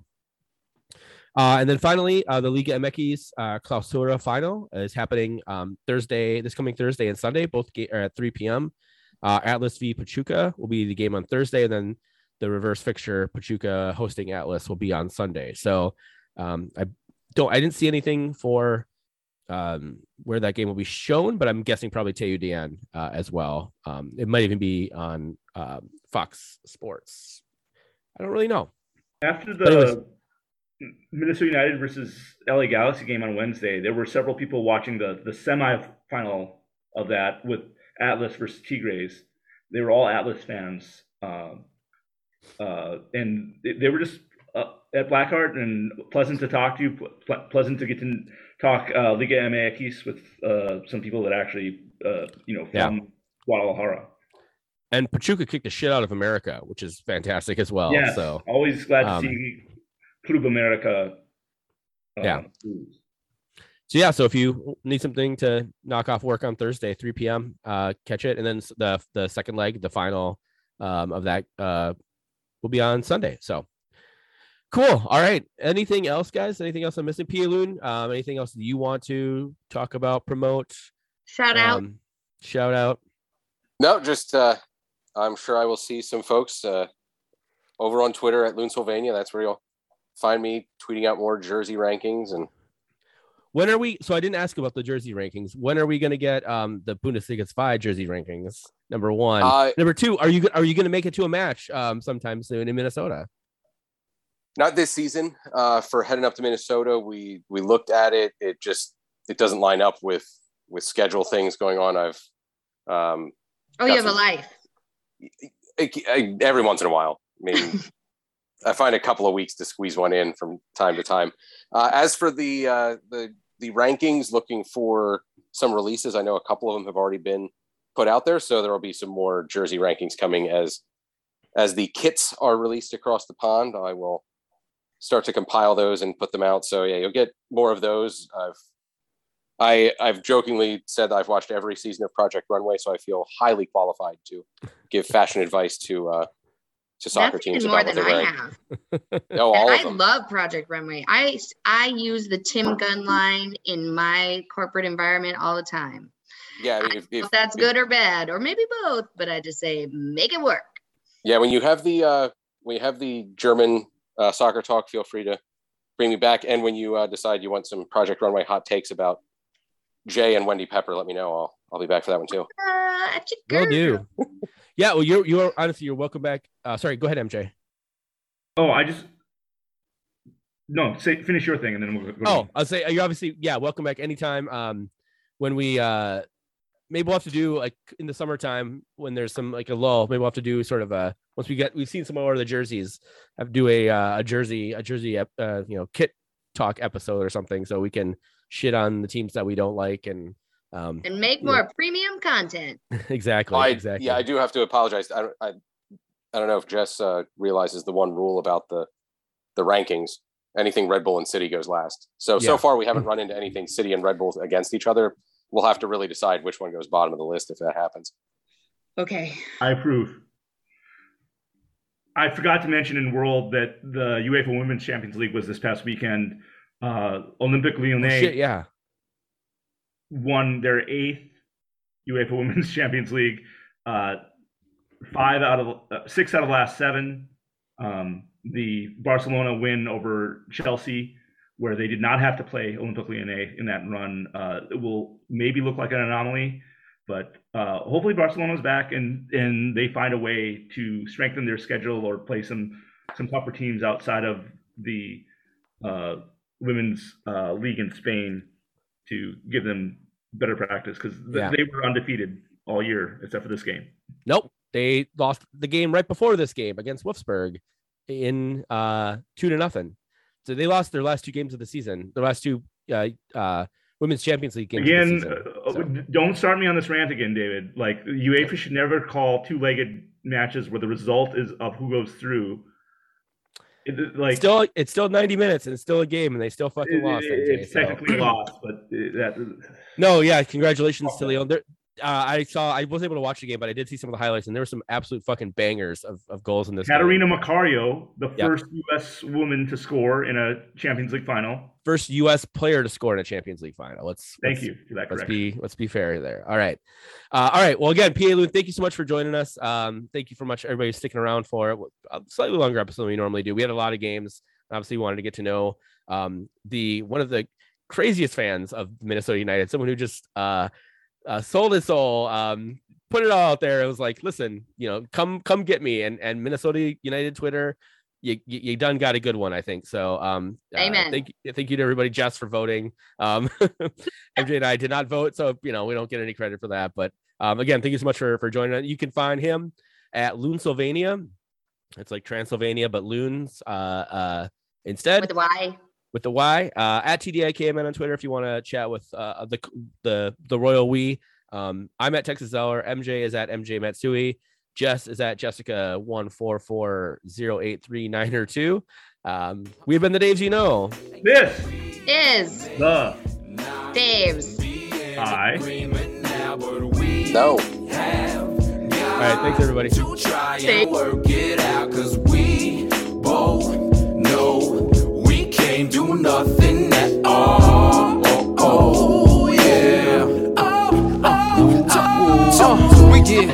Uh, and then finally, uh, the Liga MX uh, Clausura final is happening um, Thursday, this coming Thursday and Sunday, both ga- at 3 p.m. Uh, Atlas v Pachuca will be the game on Thursday, and then the reverse fixture Pachuca hosting Atlas will be on Sunday. So um, I don't I didn't see anything for um, where that game will be shown, but I'm guessing probably TUDN uh, as well. Um, it might even be on uh, Fox Sports. I don't really know. After the Minnesota United versus LA Galaxy game on Wednesday, there were several people watching the the semifinal of that with Atlas versus Tigres. They were all Atlas fans. Um, uh, and they were just uh, at Black Hart and pleasant to talk to, ple- pleasant to get to talk uh, Liga MX with uh, some people that actually, uh, you know, from yeah. Guadalajara. And Pachuca kicked the shit out of America, which is fantastic as well. Yeah, so always glad to um, see Club America. Uh, yeah. So yeah, so if you need something to knock off work on Thursday, 3 p.m., uh, catch it, and then the the second leg, the final um, of that uh, will be on Sunday. So cool. All right. Anything else, guys? Anything else I'm missing? PA Loon, um, anything else you want to talk about, promote? Shout out. Um, shout out. No, just uh, I'm sure I will see some folks uh, over on Twitter at Loonsylvania. That's where you'll find me tweeting out more jersey rankings and when are we so i didn't ask about the jersey rankings when are we going to get um the bundesliga's five jersey rankings Number one. Uh, Number two, are you are you going to make it to a match um, sometime soon in Minnesota? Not this season. Uh, for heading up to Minnesota, we we looked at it. It just it doesn't line up with with schedule things going on. I've um, oh, you have some, a life. I, I, every once in a while. I mean, I find a couple of weeks to squeeze one in from time to time. Uh, as for the uh, the the rankings, looking for some releases, I know a couple of them have already been put out there. So there will be some more jersey rankings coming as as the kits are released across the pond. I will start to compile those and put them out. So yeah, you'll get more of those. I've I I've jokingly said that I've watched every season of Project Runway, so I feel highly qualified to give fashion advice to uh, to soccer That's teams more than I have. oh, all I love Project Runway. I I use the Tim Gunn line in my corporate environment all the time yeah, if, if, that's if, good or bad, or maybe both. But I just say make it work. Yeah, when you have the uh, when you have the German uh, soccer talk, feel free to bring me back. And when you uh, decide you want some Project Runway hot takes about Jay and Wendy Pepper, let me know. I'll I'll be back for that one too. Uh, Will do. yeah, well, you're you're honestly you're welcome back. Uh, sorry, go ahead, MJ. Oh, I just no. Say finish your thing, and then we'll. Go oh, I'll say you obviously yeah. Welcome back anytime. Um, when we uh maybe we'll have to do like in the summertime when there's some like a lull. Maybe we'll have to do sort of a once we get we've seen some more of the jerseys. Have do a uh, a jersey a jersey uh, you know kit talk episode or something so we can shit on the teams that we don't like and um and make more know. premium content. exactly. I, exactly. Yeah, I do have to apologize. I I, I don't know if Jess uh, realizes the one rule about the the rankings. anything Red Bull and City goes last. So Yeah. so far we haven't run into anything City and Red Bull against each other. We'll have to really decide which one goes bottom of the list if that happens. Okay. I approve. I forgot to mention in World that the UEFA Women's Champions League was this past weekend. Uh, Olympique Oh, shit, yeah. Won their eighth UEFA Women's Champions League. Uh, five out of uh, six out of the last seven. Um, the Barcelona win over Chelsea, where they did not have to play Olympique Lyonnais in that run, uh, will maybe look like an anomaly, but uh, hopefully Barcelona's back and and they find a way to strengthen their schedule or play some some tougher teams outside of the uh, women's uh, league in Spain to give them better practice because Yeah. they were undefeated all year except for this game. Nope. They lost the game right before this game against Wolfsburg in uh two to nothing. So they lost their last two games of the season, the last two uh uh women's champions league games. of the Again, season. uh, So- don't start me on this rant again, David. Like UEFA should never call two-legged matches where the result is of who goes through. It- like still it's still 90 minutes and it's still a game and they still fucking it- lost. it- it's so- technically lost, but that No, yeah, congratulations to Lyon. There, uh, I saw I wasn't able to watch the game, but I did see some of the highlights, and there were some absolute fucking bangers of, of goals in this. game. Catarina Macario, the Yep. first U.S. woman to score in a Champions League final. First U.S. player to score in a Champions League final. Let's Thank let's- you for that Let's correction. be let's be fair there. All right, uh, all right. Well, again, PA Loon, thank you so much for joining us. Um, thank you for much everybody sticking around for a slightly longer episode than we normally do. We had a lot of games. Obviously, we wanted to get to know um, the one of the craziest fans of Minnesota United, someone who just uh, uh, sold his soul, um, put it all out there. It was like, listen, you know, come come get me. And and Minnesota United Twitter, you you, you done got a good one, I think. So um, uh, thank you, thank you to everybody, Jess, for voting. Um, MJ and I did not vote, so you know we don't get any credit for that. But um, again, thank you so much for for joining us. You can find him at Loonsylvania. It's like Transylvania, but loons uh, uh, instead With a Y. with the Y uh, at TDIKMN on Twitter if you want to chat with uh, the the the royal we. Um, I'm at Texas Zeller. MJ is at MJ Matsui. Jess is at Jessica one four four zero eight three nine or two. Um, we've been the Daves you know. This Is the Dave's. I. No. All right, thanks everybody. to try Thank- and work it out cause we both know we can't do nothing at all. Oh, oh, yeah. Oh, oh, oh. We, yeah,